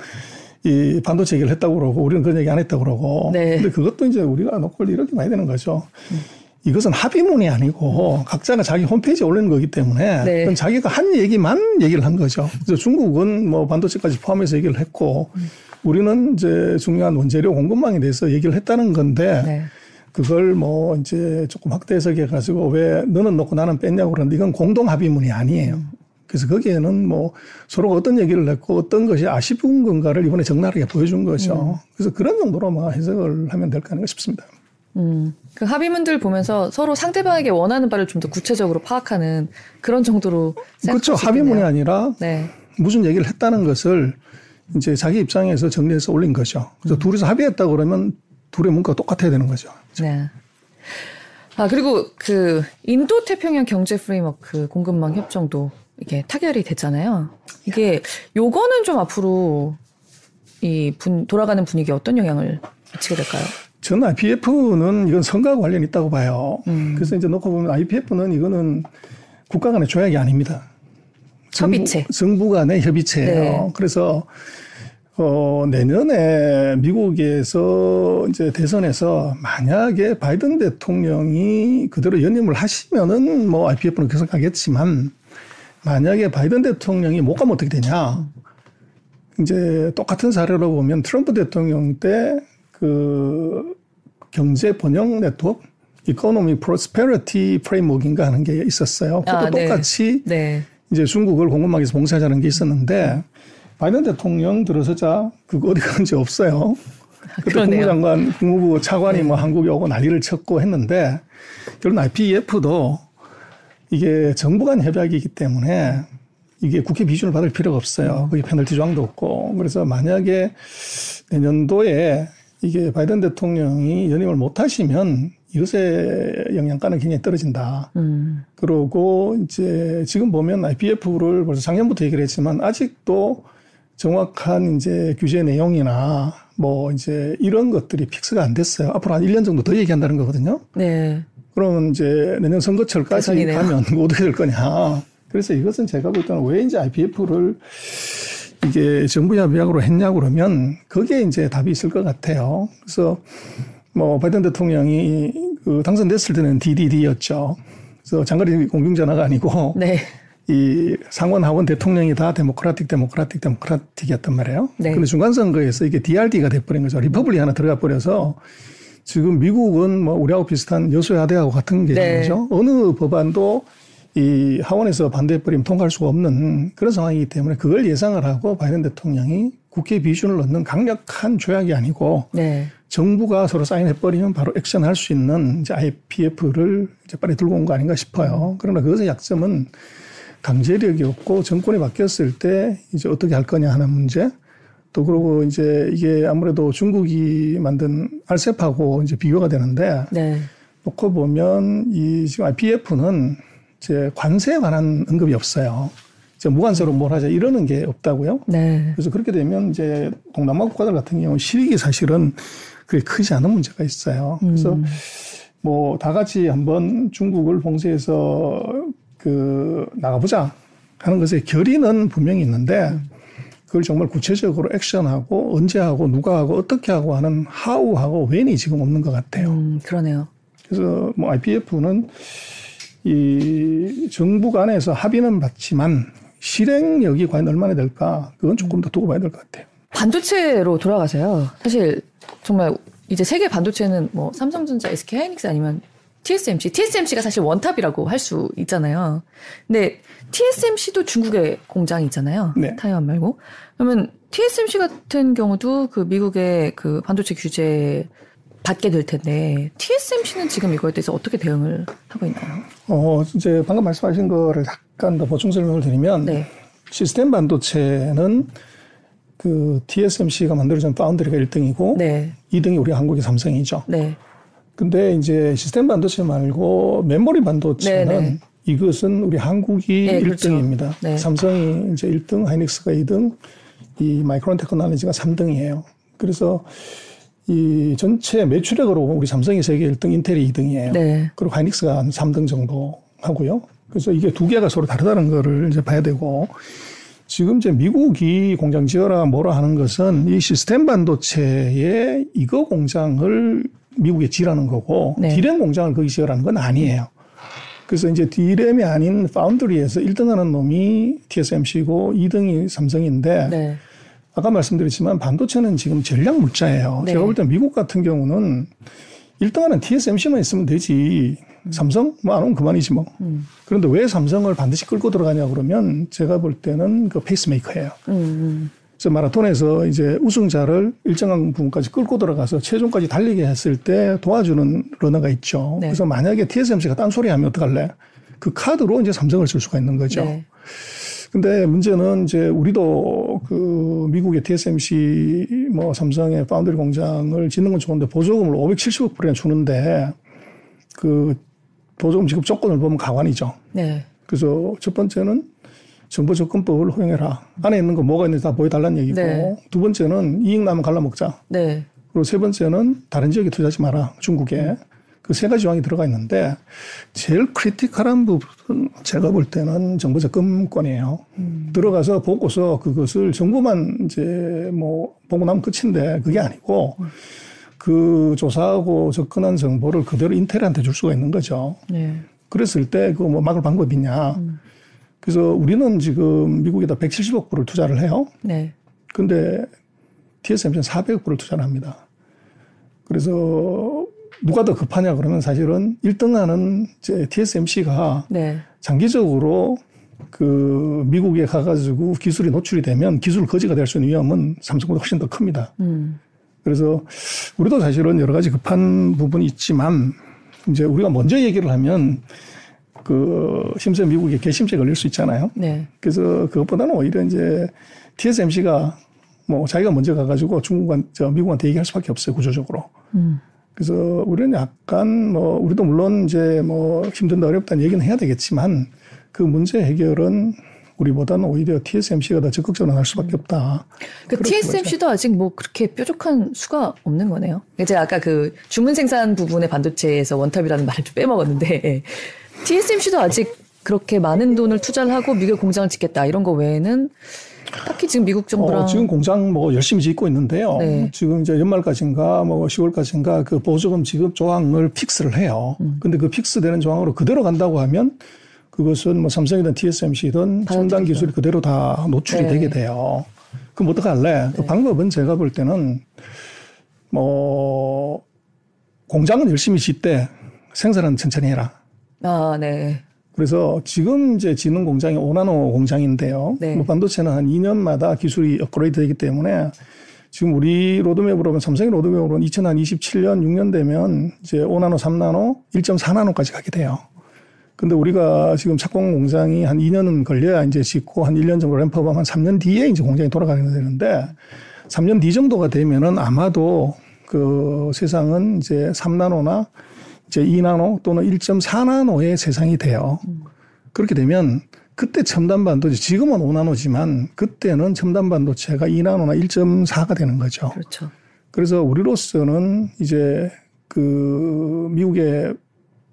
이 반도체 얘기를 했다고 그러고 우리는 그런 얘기 안 했다고 그러고. 네. 근데 그것도 이제 우리가 놓고 이렇게 봐야 되는 거죠. 음. 이것은 합의문이 아니고 음. 각자가 자기 홈페이지에 올리는 거기 때문에 네. 그건 자기가 한 얘기만 얘기를 한 거죠. 그래서 중국은 뭐 반도체까지 포함해서 얘기를 했고 음. 우리는 이제 중요한 원재료 공급망에 대해서 얘기를 했다는 건데 네. 그걸 뭐 이제 조금 확대 해석해 가지고 왜 너는 놓고 나는 뺐냐고 그러는데 이건 공동 합의문이 아니에요. 음. 그래서 거기에는 뭐 서로가 어떤 얘기를 했고 어떤 것이 아쉬운 건가를 이번에 적나라하게 보여준 거죠. 음. 그래서 그런 정도로 뭐 해석을 하면 될까 하는 싶습니다. 음. 그 합의문들 보면서 서로 상대방에게 원하는 바를 좀 더 구체적으로 파악하는 그런 정도로 그렇죠. 합의문이 아니라 네. 무슨 얘기를 했다는 것을 이제 자기 입장에서 정리해서 올린 거죠. 그래서 음. 둘이서 합의했다 그러면 둘의 문과가 똑같아야 되는 거죠. 네. 아 그리고 그 인도 태평양 경제 프레임워크 공급망 협정도 이게 타결이 됐잖아요. 이게 요거는 좀 앞으로 이 분, 돌아가는 분위기에 어떤 영향을 미치게 될까요? 저는 IPF는 이건 선거와 관련이 있다고 봐요. 음. 그래서 이제 놓고 보면 IPF는 이거는 국가 간의 조약이 아닙니다. 협의체. 정부, 간의 협의체예요. 네. 그래서 어, 내년에 미국에서 이제 대선에서 만약에 바이든 대통령이 그대로 연임을 하시면은 뭐 IPF는 계속 가겠지만 만약에 바이든 대통령이 못 가면 어떻게 되냐. 이제 똑같은 사례로 보면 트럼프 대통령 때 그 경제 번영 네트워크 economy prosperity framework인가 하는 게 있었어요. 그것도 아, 네. 똑같이 네. 이제 중국을 공급망에서 봉쇄하자는 게 있었는데 바이든 대통령 들어서자 그거 어디 가는지 없어요. 그때 국무장관, 국무부 차관이 네. 뭐 한국에 오고 난리를 쳤고 했는데 결국 IPEF도 이게 정부 간 협약이기 때문에 이게 국회 비준을 받을 필요가 없어요. 거기 페널티 조항도 없고. 그래서 만약에 내년도에 이게 바이든 대통령이 연임을 못 하시면 이것의 영향가는 굉장히 떨어진다. 음. 그러고 이제 지금 보면 IPF를 벌써 작년부터 얘기를 했지만 아직도 정확한 이제 규제 내용이나 뭐 이제 이런 것들이 픽스가 안 됐어요. 앞으로 한 1년 정도 더 얘기한다는 거거든요. 네. 그러면 이제 내년 선거철까지 개성이네요. 가면 어떻게 될 거냐. 그래서 이것은 제가 볼 때는 왜 이제 IPF를 이게 정부 협약으로 했냐고 그러면 거기에 이제 답이 있을 것 같아요. 그래서 뭐 바이든 대통령이 그 당선됐을 때는 DDD였죠. 그래서 장거리 공중전화가 아니고 네. 이 상원 하원 대통령이 다 Democratic Democratic Democratic이었단 말이에요. 네. 근데 중간 선거에서 이게 DRD가 돼버린 거죠. Republic 하나 들어가 버려서 지금 미국은 뭐 우리하고 비슷한 여소야대하고 같은 개념이죠. 네. 어느 법안도 이 하원에서 반대해버리면 통과할 수가 없는 그런 상황이기 때문에 그걸 예상을 하고 바이든 대통령이 국회 비준을 넣는 강력한 조약이 아니고 네. 정부가 서로 사인해버리면 바로 액션할 수 있는 이제 IPF를 이제 빨리 들고 온 거 아닌가 싶어요. 그러나 그것의 약점은 강제력이 없고 정권이 바뀌었을 때 이제 어떻게 할 거냐 하는 문제. 또 그러고 이제 이게 아무래도 중국이 만든 알셉하고 이제 비교가 되는데 네. 놓고 보면 이 지금 IPF는 이제 관세에 관한 언급이 없어요. 이제 무관세로 뭘 하자 이러는 게 없다고요. 네. 그래서 그렇게 되면 이제 동남아 국가들 같은 경우 실익이 사실은 그게 크지 않은 문제가 있어요. 그래서 음. 뭐다 같이 한번 중국을 봉쇄해서 그 나가보자 하는 것에 결의는 분명히 있는데 그걸 정말 구체적으로 액션하고 언제 하고 누가 하고 어떻게 하고 하는 하우하고 웬이 지금 없는 것 같아요. 음, 그러네요. 그래서 뭐 IPF는 이 정부 간에서 합의는 받지만 실행력이 과연 얼마나 될까 그건 조금 더 두고 봐야 될 것 같아요. 반도체로 돌아가세요. 사실 정말 이제 세계 반도체는 뭐 삼성전자, SK 하이닉스 아니면 TSMC. TSMC가 사실 원탑이라고 할 수 있잖아요. 근데 TSMC도 중국에 공장이 있잖아요. 네. 타이완 말고. 그러면 TSMC 같은 경우도 그 미국의 그 반도체 규제 받게 될 텐데 TSMC는 지금 이거에 대해서 어떻게 대응을 하고 있나요? 어, 이제 방금 말씀하신 거를 약간 더 보충 설명을 드리면 네. 시스템 반도체는 그 TSMC가 만들어준 파운드리가 1등이고 네. 2등이 우리 한국의 삼성이죠. 네. 근데 이제 시스템 반도체 말고 메모리 반도체는 네네. 네. 이것은 우리 한국이 네, 1등입니다. 그렇죠. 네. 삼성이 이제 1등, 하이닉스가 2등, 이 마이크론 테크놀로지가 3등이에요. 그래서 이 전체 매출액으로 우리 삼성이 세계 1등, 인텔이 2등이에요. 네. 그리고 하이닉스가 한 3등 정도 하고요. 그래서 이게 두 개가 서로 다르다는 거를 이제 봐야 되고 지금 이제 미국이 공장 지어라 뭐라 하는 것은 이 시스템 반도체의 이거 공장을 미국에 지라는 거고 네. 디램 공장을 거기 지어라는 건 아니에요. 그래서 이제 디램이 아닌 파운드리에서 1등 하는 놈이 TSMC고 2등이 삼성인데 네. 아까 말씀드렸지만 반도체는 지금 전략 물자예요. 네. 제가 볼 때 미국 같은 경우는 1등하는 TSMC만 있으면 되지. 삼성? 뭐 안 오면 그만이지 뭐. 음. 그런데 왜 삼성을 반드시 끌고 들어가냐 그러면 제가 볼 때는 그 페이스메이커예요. 음. 음. 그래서 마라톤에서 이제 우승자를 일정한 부분까지 끌고 들어가서 최종까지 달리게 했을 때 도와주는 러너가 있죠. 네. 그래서 만약에 TSMC가 딴소리 하면 어떡할래? 그 카드로 이제 삼성을 쓸 수가 있는 거죠. 네. 근데 문제는 이제 우리도 그 미국의 TSMC 뭐 삼성의 파운드리 공장을 짓는 건 좋은데 보조금을 570억 불이나 주는데 그 보조금 지급 조건을 보면 가관이죠. 네. 그래서 첫 번째는 정보접근법을 허용해라. 안에 있는 거 뭐가 있는지 다 보여달라는 얘기고 네. 두 번째는 이익 나면 갈라먹자. 네. 그리고 세 번째는 다른 지역에 투자하지 마라. 중국에. 음. 그세 가지 조항이 들어가 있는데 제일 크리티컬한 부분은 제가 볼 때는 정보 접근권이에요. 음. 들어가서 보고서 그것을 정보만 이제 뭐 보고 나면 끝인데 그게 아니고 음. 그 조사하고 접근한 정보를 그대로 인텔한테 줄 수가 있는 거죠. 네. 그랬을 때 그 뭐 막을 방법이 있냐. 음. 그래서 우리는 지금 미국에다 170억 불을 투자를 해요. 네. 근데 TSMC는 400억 불을 투자를 합니다. 그래서 누가 더 급하냐 그러면 사실은 1등하는 이제 TSMC가 네. 장기적으로 그 미국에 가가지고 기술이 노출이 되면 기술 거지가 될 수 있는 위험은 삼성보다 훨씬 더 큽니다. 음. 그래서 우리도 사실은 여러 가지 급한 부분이 있지만 이제 우리가 먼저 얘기를 하면 그 심지어 미국에 개심죄 걸릴 수 있잖아요. 네. 그래서 그것보다는 오히려 이제 TSMC가 뭐 자기가 먼저 가가지고 중국한 저 미국한테 얘기할 수밖에 없어요 구조적으로. 음. 그래서 우리는 약간 뭐 우리도 물론 이제 뭐 힘든다 어렵다는 얘기는 해야 되겠지만 그 문제 해결은 우리보다는 오히려 TSMC가 더 적극적으로 할 수밖에 없다. 그 TSMC도 아직 뭐 그렇게 뾰족한 수가 없는 거네요. 제가 아까 그 주문 생산 부분의 반도체에서 원탑이라는 말을 좀 빼먹었는데 TSMC도 아직 그렇게 많은 돈을 투자를 하고 미국 공장을 짓겠다 이런 거 외에는 딱히 지금 미국 정부랑 어, 지금 공장 뭐 열심히 짓고 있는데요. 네. 지금 이제 연말까지인가 뭐 10월까지인가 그 보조금 지급 조항을 픽스를 해요. 음. 근데 그 픽스되는 조항으로 그대로 간다고 하면 그것은 뭐 삼성이든 TSMC든 첨단 기술이 그대로 다 노출이 네. 되게 돼요. 그럼 어떡할래? 그 네. 그 방법은 제가 볼 때는 뭐 공장은 열심히 짓되 생산은 천천히 해라. 아, 네. 그래서 지금 이제 지능 공장이 오나노 공장인데요. 네. 뭐 반도체는 한 2년마다 기술이 업그레이드 되기 때문에 지금 우리 로드맵으로 보면 삼성의 로드맵으로는 2027년 6년 되면 이제 5나노, 3나노, 1.4나노까지 가게 돼요. 근데 우리가 지금 착공 공장이 한 2년은 걸려야 이제 짓고 한 1년 정도 램프업하면 한 3년 뒤에 이제 공장이 돌아가게 되는데 3년 뒤 정도가 되면은 아마도 그 세상은 이제 3나노나 이제 2나노 또는 1.4나노의 세상이 돼요. 그렇게 되면 그때 첨단 반도체 지금은 5나노지만 그때는 첨단 반도체가 2나노나 1.4가 되는 거죠. 그렇죠. 그래서 우리로서는 이제 그 미국의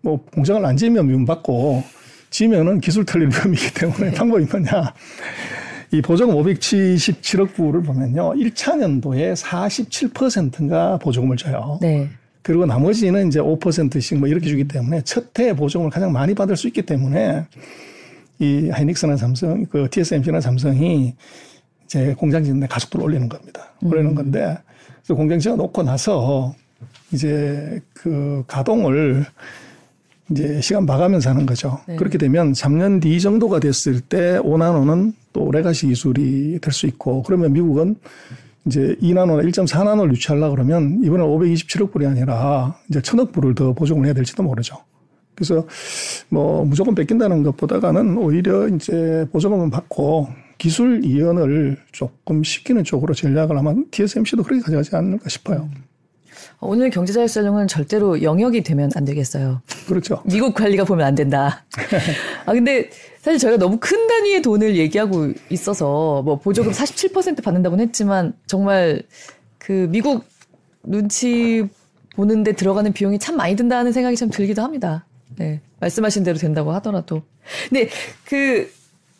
뭐 공장을 안 지으면 미움받고 지면은 기술 털릴 위험이기 때문에 네. 방법이 뭐냐. 이 보조금 577억 불을 보면요. 1차 년도에 47%가 보조금을 줘요. 네. 그리고 나머지는 이제 5%씩 뭐 이렇게 주기 때문에 첫 해 보조금을 가장 많이 받을 수 있기 때문에 이 하이닉스나 삼성, 그 TSMC나 삼성이 이제 공장 짓는데 가속도를 올리는 겁니다. 올리는 음. 건데 그래서 공장 지어 놓고 나서 이제 그 가동을 이제 시간 봐가면서 하는 거죠. 네. 그렇게 되면 3년 뒤 정도가 됐을 때 5나노는 또 레가시 기술이 될 수 있고 그러면 미국은 이제 2나노나 1.4나노를 유치하려고 그러면 이번에 527억 불이 아니라 이제 천억 불을 더 보조금을 해야 될지도 모르죠. 그래서 뭐 무조건 뺏긴다는 것보다는 오히려 이제 보조금은 받고 기술 이연을 조금 시키는 쪽으로 전략을 아마 TSMC도 그렇게 가져가지 않을까 싶어요. 오늘 경제자율성은 절대로 영역이 되면 안 되겠어요. 그렇죠. 미국 관리가 보면 안 된다. 아 근데 사실 저희가 너무 큰 단위의 돈을 얘기하고 있어서 뭐 보조금 47% 받는다고는 했지만 정말 그 미국 눈치 보는데 들어가는 비용이 참 많이 든다는 생각이 참 들기도 합니다. 네. 말씀하신 대로 된다고 하더라도. 근데 그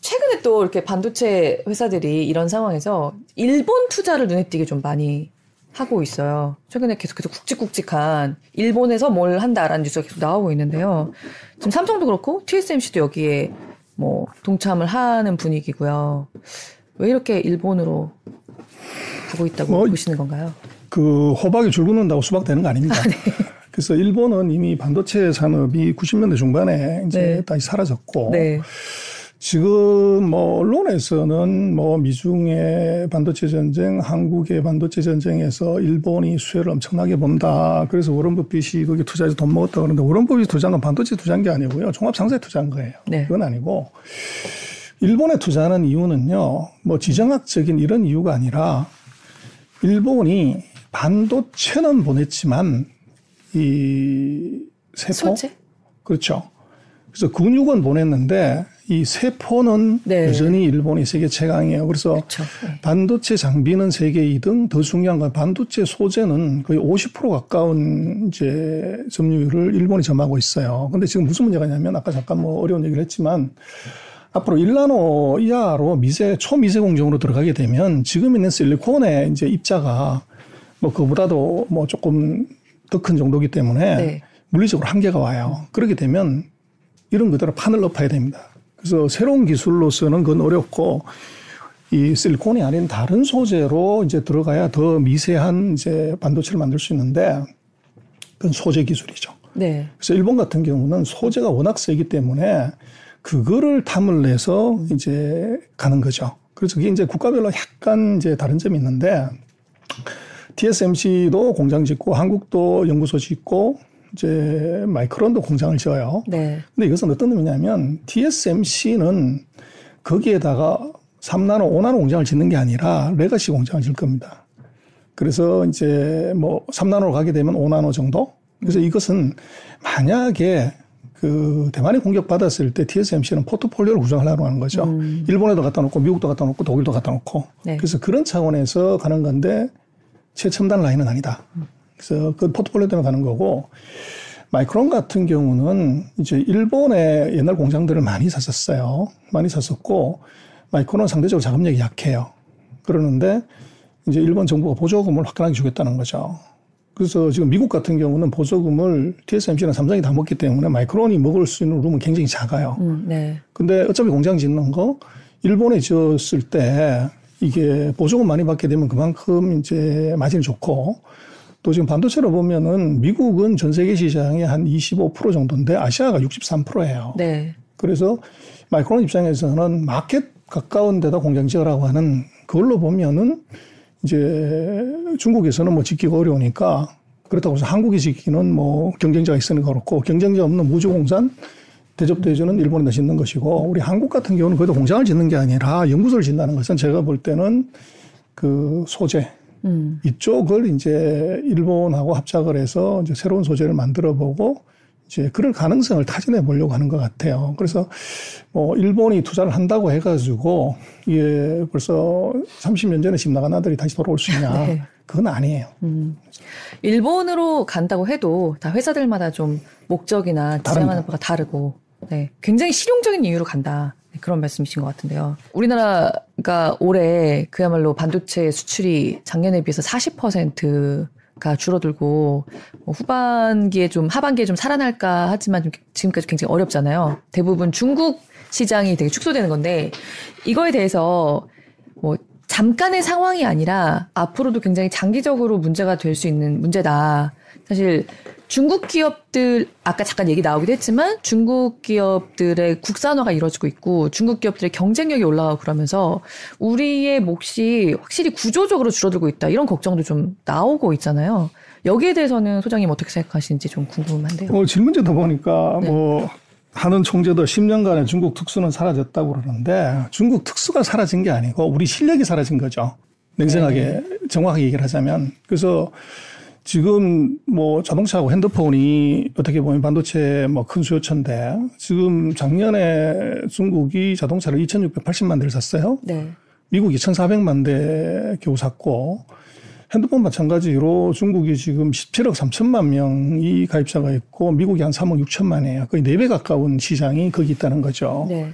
최근에 또 이렇게 반도체 회사들이 이런 상황에서 일본 투자를 눈에 띄게 좀 많이 하고 있어요. 최근에 계속해서 굵직굵직한 일본에서 뭘 한다라는 뉴스가 계속 나오고 있는데요. 지금 삼성도 그렇고 TSMC도 여기에 뭐 동참을 하는 분위기고요. 왜 이렇게 일본으로 가고 있다고 뭐, 보시는 건가요? 그 호박이 줄 긋는다고 수박 되는 거 아닙니다. 아, 네. 그래서 일본은 이미 반도체 산업이 90년대 중반에 이제 네. 다시 사라졌고 네. 지금 뭐 언론에서는 뭐 미중의 반도체 전쟁, 한국의 반도체 전쟁에서 일본이 수혜를 엄청나게 본다. 그래서 워런 버핏이 거기 투자해서 돈 먹었다 그러는데 워런 버핏이 투자한 건 반도체 투자한 게 아니고요. 종합상세 투자한 거예요. 네. 그건 아니고 일본에 투자하는 이유는요. 뭐 지정학적인 이런 이유가 아니라 일본이 반도체는 보냈지만 이 세포 소재? 그렇죠. 그래서 근육은 보냈는데 이 세포는 네. 여전히 일본이 세계 최강이에요. 그래서 그렇죠. 네. 반도체 장비는 세계 2등, 더 중요한 건 반도체 소재는 거의 50% 가까운 이제 점유율을 일본이 점하고 있어요. 근데 지금 무슨 문제가 있냐면 아까 잠깐 뭐 어려운 얘기를 했지만 앞으로 1나노 이하로 미세 초미세 공정으로 들어가게 되면 지금 있는 실리콘의 이제 입자가 뭐 그보다도 뭐 조금 더 큰 정도기 때문에 네. 물리적으로 한계가 와요. 그렇게 되면 이런 그대로 판을 엎어야 됩니다. 그래서 새로운 기술로서는 그건 어렵고 이 실리콘이 아닌 다른 소재로 이제 들어가야 더 미세한 이제 반도체를 만들 수 있는데 그건 소재 기술이죠. 네. 그래서 일본 같은 경우는 소재가 워낙 세기 때문에 그거를 탐을 내서 이제 가는 거죠. 그래서 그게 이제 국가별로 약간 이제 다른 점이 있는데 TSMC도 공장 짓고 한국도 연구소 짓고 이제 마이크론도 공장을 지어요. 네. 근데 이것은 어떤 의미냐면 TSMC는 거기에다가 3나노, 5나노 공장을 짓는 게 아니라 레가시 공장을 질 겁니다. 그래서 이제 뭐 3나노로 가게 되면 5나노 정도? 그래서 이것은 만약에 그 대만이 공격받았을 때 TSMC는 포트폴리오를 구성하려고 하는 거죠. 음. 일본에도 갖다 놓고 미국도 갖다 놓고 독일도 갖다 놓고. 네. 그래서 그런 차원에서 가는 건데 최첨단 라인은 아니다. 음. 그래서 그 포트폴리오 때문에 가는 거고 마이크론 같은 경우는 이제 일본의 옛날 공장들을 많이 샀었어요. 많이 샀었고 마이크론은 상대적으로 자금력이 약해요. 그러는데 이제 일본 정부가 보조금을 화끈하게 주겠다는 거죠. 그래서 지금 미국 같은 경우는 보조금을 TSMC나 삼성이 다 먹기 때문에 마이크론이 먹을 수 있는 룸은 굉장히 작아요. 음, 네. 근데 어차피 공장 짓는 거 일본에 지었을 때 이게 보조금 많이 받게 되면 그만큼 이제 마진이 좋고 또 지금 반도체로 보면은 미국은 전 세계 시장의 한 25% 정도인데 아시아가 63%예요. 네. 그래서 마이크론 입장에서는 마켓 가까운 데다 공장 지어라고 하는 그걸로 보면은 이제 중국에서는 뭐 짓기가 어려우니까 그렇다고 해서 한국이 짓기는 뭐 경쟁자가 있으니까 그렇고 경쟁자 없는 무주공산 대접대주는 일본에다 짓는 것이고 우리 한국 같은 경우는 그래도 공장을 짓는 게 아니라 연구소를 짓는다는 것은 제가 볼 때는 그 소재 음. 이쪽을 이제 일본하고 합작을 해서 이제 새로운 소재를 만들어 보고 이제 그럴 가능성을 타진해 보려고 하는 것 같아요. 그래서 뭐 일본이 투자를 한다고 해가지고 이게 벌써 30년 전에 집 나간 아들이 다시 돌아올 수 있냐? 네. 그건 아니에요. 음. 일본으로 간다고 해도 다 회사들마다 좀 목적이나 지향하는 바가 다르고, 네. 굉장히 실용적인 이유로 간다. 그런 말씀이신 것 같은데요. 우리나라가 올해 그야말로 반도체 수출이 작년에 비해서 40%가 줄어들고 뭐 후반기에 좀 하반기에 좀 살아날까 하지만 좀 지금까지 굉장히 어렵잖아요. 대부분 중국 시장이 되게 축소되는 건데 이거에 대해서 뭐 잠깐의 상황이 아니라 앞으로도 굉장히 장기적으로 문제가 될 수 있는 문제다. 사실 중국 기업들 아까 잠깐 얘기 나오기도 했지만 중국 기업들의 국산화가 이루어지고 있고 중국 기업들의 경쟁력이 올라가고 그러면서 우리의 몫이 확실히 구조적으로 줄어들고 있다 이런 걱정도 좀 나오고 있잖아요. 여기에 대해서는 소장님 어떻게 생각하시는지 좀 궁금한데요. 어, 질문 듣다 보니까 네. 뭐 하는 총재도 10년간의 중국 특수는 사라졌다고 그러는데 중국 특수가 사라진 게 아니고 우리 실력이 사라진 거죠. 냉정하게 네. 정확하게 얘기를 하자면 그래서 지금 뭐 자동차하고 핸드폰이 어떻게 보면 반도체 뭐 큰 수요처인데 지금 작년에 중국이 자동차를 2,680만 대를 샀어요. 네. 미국이 1,400만 대 겨우 샀고 핸드폰 마찬가지로 중국이 지금 17억 3천만 명이 가입자가 있고 미국이 한 3억 6천만이에요. 거의 4배 가까운 시장이 거기 있다는 거죠. 네.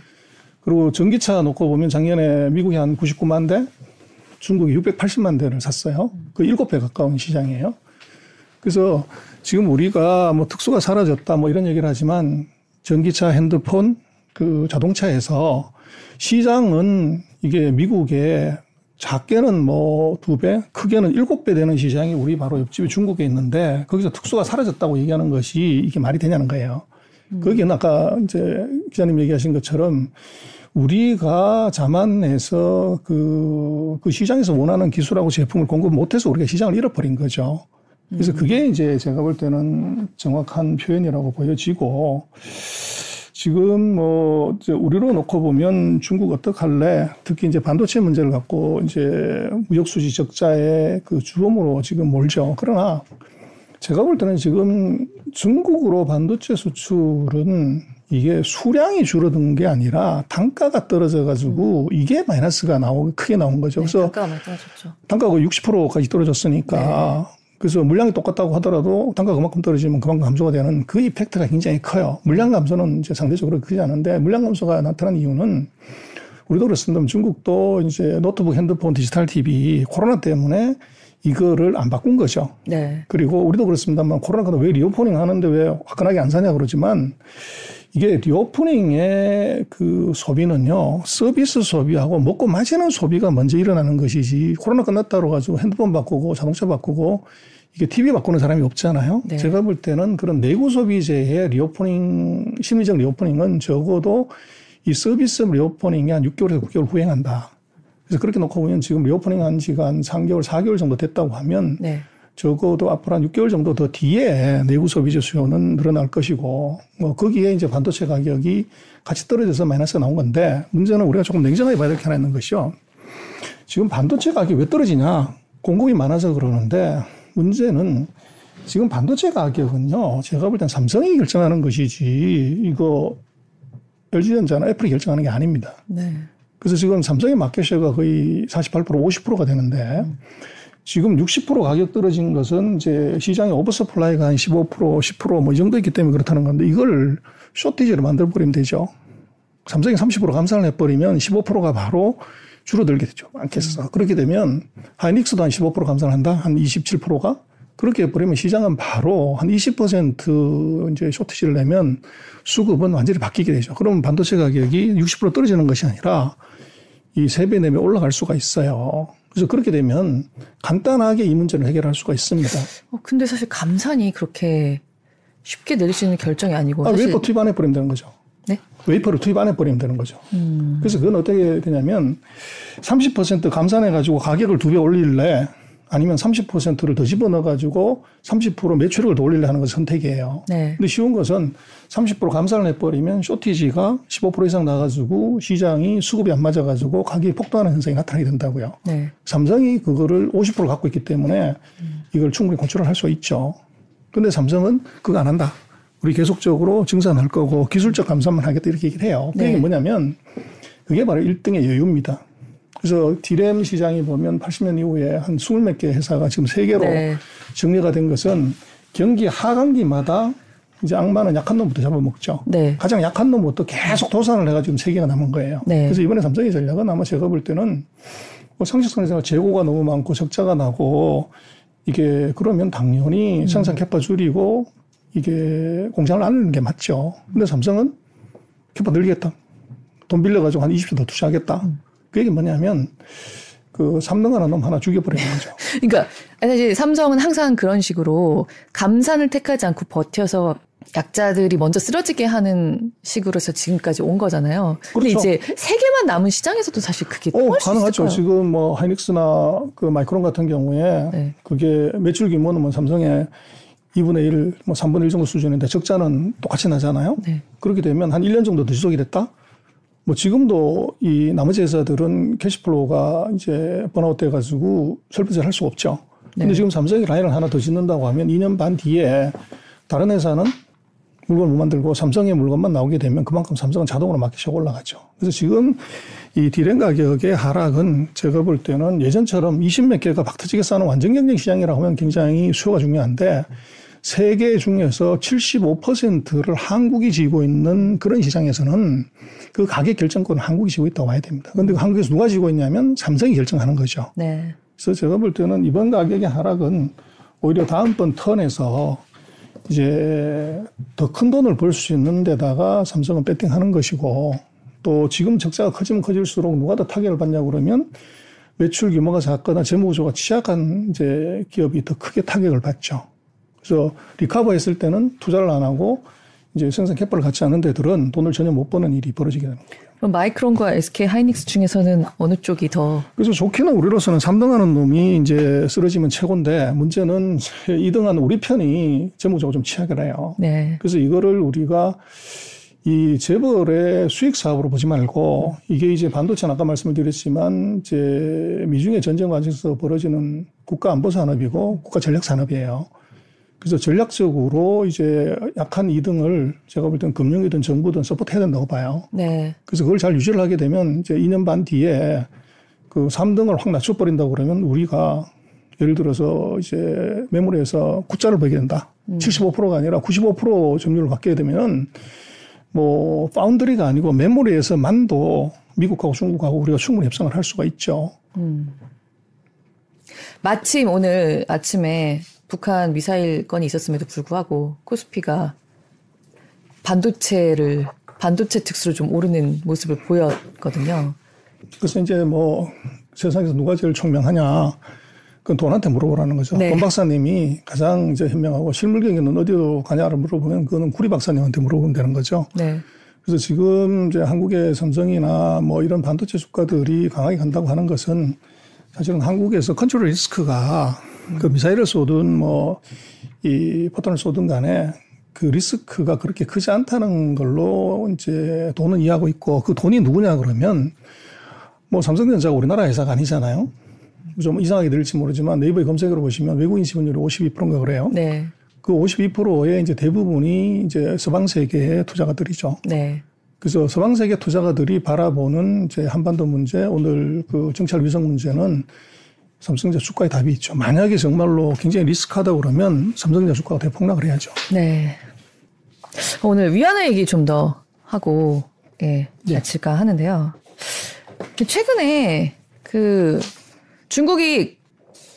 그리고 전기차 놓고 보면 작년에 미국이 한 99만 대, 중국이 680만 대를 샀어요. 그 7배 가까운 시장이에요. 그래서 지금 우리가 뭐 특수가 사라졌다 뭐 이런 얘기를 하지만 전기차, 핸드폰, 그 자동차에서 시장은 이게 미국에 작게는 뭐 두 배, 크게는 일곱 배 되는 시장이 우리 바로 옆집에 중국에 있는데 거기서 특수가 사라졌다고 얘기하는 것이 이게 말이 되냐는 거예요. 음. 거기는 아까 이제 기자님 얘기하신 것처럼 우리가 자만해서 그, 그 시장에서 원하는 기술하고 제품을 공급 못해서 우리가 시장을 잃어버린 거죠. 그래서 음. 그게 이제 제가 볼 때는 정확한 표현이라고 보여지고 지금 뭐 이제 우리로 놓고 보면 중국 어떡할래? 특히 이제 반도체 문제를 갖고 이제 무역 수지 적자의 그 주범으로 지금 몰죠. 그러나 제가 볼 때는 지금 중국으로 반도체 수출은 이게 수량이 줄어든 게 아니라 단가가 떨어져 가지고 음. 이게 마이너스가 나오 크게 나온 거죠. 네, 그래서 단가가 많이 떨어졌죠. 단가가 60%까지 떨어졌으니까 네. 그래서 물량이 똑같다고 하더라도 단가가 그만큼 떨어지면 그만큼 감소가 되는 그 이펙트가 굉장히 커요. 물량 감소는 이제 상대적으로 크지 않은데 물량 감소가 나타난 이유는 우리도 그렇습니다. 중국도 이제 노트북, 핸드폰, 디지털 TV 코로나 때문에 이거를 안 바꾼 거죠. 네. 그리고 우리도 그렇습니다만 코로나가 왜 reopening 하는데 왜 화끈하게 안 사냐 그러지만 이게 reopening의 그 소비는요, 서비스 소비하고 먹고 마시는 소비가 먼저 일어나는 것이지, 코로나 끝났다고 가지고 핸드폰 바꾸고 자동차 바꾸고 이게 TV 바꾸는 사람이 없잖아요. 네. 제가 볼 때는 그런 내구 소비재의 reopening, 심리적 reopening은 적어도 이 서비스 reopening이 한 6개월에서 9개월 후행한다. 그래서 그렇게 놓고 보면 지금 reopening 한 지가 한 3개월, 4개월 정도 됐다고 하면 네. 적어도 앞으로 한 6개월 정도 더 뒤에 내부 소비재 수요는 늘어날 것이고 뭐 거기에 이제 반도체 가격이 같이 떨어져서 마이너스가 나온 건데 문제는 우리가 조금 냉정하게 봐야 될 게 하나 있는 것이요. 지금 반도체 가격이 왜 떨어지냐? 공급이 많아서 그러는데 문제는 지금 반도체 가격은요. 제가 볼 땐 삼성이 결정하는 것이지 이거 LG전자나 애플이 결정하는 게 아닙니다. 네. 그래서 지금 삼성의 마켓쉐어가 거의 48% 50%가 되는데 음. 지금 60% 가격 떨어진 것은 이제 시장의 oversupply가 한 15% 10%뭐 이 정도 있기 때문에 그렇다는 건데 이걸 shortage를 만들어 버리면 되죠. 삼성이 30% 감산을 해버리면 15%가 바로 줄어들게 되죠. 많겠어. 음. 그렇게 되면 하이닉스도 한 15% 감산을 한다. 한 27%가 그렇게 해버리면 시장은 바로 한 20% 이제 shortage를 내면 수급은 완전히 바뀌게 되죠. 그러면 반도체 가격이 60% 떨어지는 것이 아니라 이 3배, 4배 올라갈 수가 있어요. 그래서 그렇게 되면 간단하게 이 문제를 해결할 수가 있습니다. 어, 근데 사실 감산이 그렇게 쉽게 내릴 수 있는 결정이 아니고. 아, 웨이퍼 투입 안 해버리면 되는 거죠. 네? 웨이퍼를 투입 안 해버리면 되는 거죠. 음. 그래서 그건 어떻게 되냐면 30% 감산해가지고 가격을 두 배 올릴래 아니면 30%를 더 집어넣어가지고 30% 매출액을 더 올릴래 하는 것이 선택이에요. 네. 근데 쉬운 것은 30% 감산을 해버리면 쇼티지가 15% 이상 나가지고 시장이 수급이 안 맞아가지고 가격이 폭등하는 현상이 나타나게 된다고요. 네. 삼성이 그거를 50% 갖고 있기 때문에 이걸 충분히 컨트롤 할수 있죠. 근데 삼성은 그거 안 한다. 우리 계속적으로 증산할 거고 기술적 감산만 하겠다 이렇게 얘기를 해요. 그게 네. 뭐냐면 그게 바로 1등의 여유입니다. 그래서 디램 시장이 보면 80년 이후에 한 20몇 개 회사가 지금 세개로 네. 정리가 된 것은 경기 하반기마다 이제 악마는 약한 놈부터 잡아먹죠. 네. 가장 약한 놈부터 계속 도산을 해가지고 지금 세 개가 남은 거예요. 네. 그래서 이번에 삼성의 전략은 아마 제가 볼 때는 뭐 상식선에서 재고가 너무 많고 적자가 나고 이게 그러면 당연히 음. 생산 캐파 줄이고 이게 공장을 안 하는 게 맞죠. 근데 삼성은 캐파 늘리겠다. 돈 빌려가지고 한 20조 더 투자하겠다. 음. 그 얘기 뭐냐면 그 삼등하는 놈 하나 죽여버리는 거죠. 그러니까 사실 삼성은 항상 그런 식으로 감산을 택하지 않고 버텨서 약자들이 먼저 쓰러지게 하는 식으로 해서 지금까지 온 거잖아요. 그런데 그렇죠. 이제 세 개만 남은 시장에서도 사실 그게 어, 가능하죠. 지금 뭐 하이닉스나 그 마이크론 같은 경우에 네. 그게 매출 규모는 뭐 삼성의 2분의 1, 뭐 3분의 1 정도 수준인데 적자는 똑같이 나잖아요. 네. 그렇게 되면 한 1년 정도 더 지속이 됐다? 뭐 지금도 이 나머지 회사들은 cash flow가 이제 burn out 돼가지고 설비투자를 할 수가 없죠. 근데 네. 지금 삼성이 라인을 하나 더 짓는다고 하면 2년 반 뒤에 다른 회사는 물건을 못 만들고 삼성의 물건만 나오게 되면 그만큼 삼성은 자동으로 마켓이 올라가죠. 그래서 지금 이 디램 가격의 하락은 제가 볼 때는 예전처럼 20몇 개가 박터지게 싸우는 완전 경쟁 시장이라고 하면 굉장히 수요가 중요한데 세계 중에서 75%를 한국이 쥐고 있는 그런 시장에서는 그 가격 결정권은 한국이 지고 있다고 봐야 됩니다. 그런데 그 한국에서 누가 지고 있냐면 삼성이 결정하는 거죠. 네. 그래서 제가 볼 때는 이번 가격의 하락은 오히려 다음번 턴에서 이제 더 큰 돈을 벌 수 있는 데다가 삼성은 배팅하는 것이고 또 지금 적자가 커지면 커질수록 누가 더 타격을 받냐고 그러면 매출 규모가 작거나 재무 구조가 취약한 이제 기업이 더 크게 타격을 받죠. 그래서 리카버 했을 때는 투자를 안 하고 이제 생산 캐파를 갖지 않은 데들은 돈을 전혀 못 버는 일이 벌어지게 되는 거예요. 그럼 마이크론과 SK 하이닉스 중에서는 어느 쪽이 더? 그래서 좋게는 우리로서는 3등하는 놈이 이제 쓰러지면 최고인데 문제는 2등하는 우리 편이 재무적으로 좀 취약을 해요. 네. 그래서 이거를 우리가 이 재벌의 수익 사업으로 보지 말고 이게 이제 반도체는 아까 말씀을 드렸지만 이제 미중의 전쟁 과정에서 벌어지는 국가 안보 산업이고 국가 전략 산업이에요. 그래서 전략적으로 이제 약한 2등을 제가 볼 때는 금융이든 정부든 서포트해야 된다고 봐요. 네. 그래서 그걸 잘 유지를 하게 되면 이제 2년 반 뒤에 그 3등을 확 낮춰버린다고 그러면 우리가 예를 들어서 이제 메모리에서 구자를 벌게 된다. 음. 75%가 아니라 95% 점유율을 갖게 되면 뭐 파운드리가 아니고 메모리에서만도 미국하고 중국하고 우리가 충분히 협상을 할 수가 있죠. 음. 마침 오늘 아침에 북한 미사일 건이 있었음에도 불구하고 코스피가 반도체를 반도체 특수로 좀 오르는 모습을 보였거든요. 그래서 이제 뭐 세상에서 누가 제일 총명하냐 그건 돈한테 물어보라는 거죠. 네. 돈 박사님이 가장 이제 현명하고 실물 경기는 어디로 가냐를 물어보면 그거는 구리 박사님한테 물어보면 되는 거죠. 네. 그래서 지금 이제 한국의 삼성이나 뭐 이런 반도체 주가들이 강하게 간다고 하는 것은 사실은 한국에서 country risk가 그 미사일을 쏘든 뭐 이 포탄을 쏘든 간에 그 리스크가 그렇게 크지 않다는 걸로 이제 돈은 이해하고 있고 그 돈이 누구냐 그러면 뭐 삼성전자가 우리나라 회사가 아니잖아요. 좀 이상하게 들릴지 모르지만 네이버에 검색으로 보시면 외국인 지분율이 52%인가 그래요. 네. 그 52%의 이제 대부분이 이제 서방 세계의 투자가들이죠. 네. 그래서 서방 세계 투자가들이 바라보는 이제 한반도 문제, 오늘 그 정찰 위성 문제는 삼성전자 주가에 답이 있죠. 만약에 정말로 굉장히 리스크하다 그러면 삼성전자 주가가 대폭락을 해야죠. 네. 오늘 위안화 얘기 좀 더 하고 예, 네. 마칠까 하는데요. 최근에 그 중국이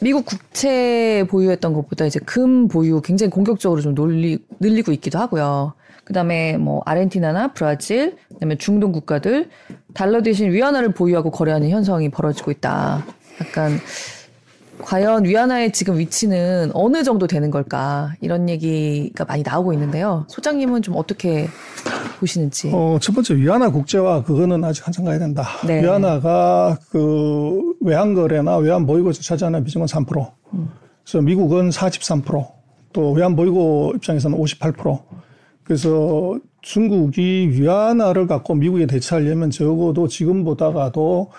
미국 국채 보유했던 것보다 이제 금 보유 굉장히 공격적으로 좀 놀리, 늘리고 있기도 하고요. 그다음에 뭐 아르헨티나나 브라질, 그다음에 중동 국가들 달러 대신 위안화를 보유하고 거래하는 현상이 벌어지고 있다. 약간 과연 위안화의 지금 위치는 어느 정도 되는 걸까 이런 얘기가 많이 나오고 있는데요. 소장님은 좀 어떻게 보시는지? 어, 첫 번째 위안화 국제화 그거는 아직 한참 가야 된다. 네. 위안화가 그 외환 거래나 외환 보유고에서 차지하는 비중은 3%. 음. 그래서 미국은 43%또 외환 보유고 입장에서는 58%. 그래서 중국이 위안화를 갖고 미국에 대처하려면 적어도 지금보다가도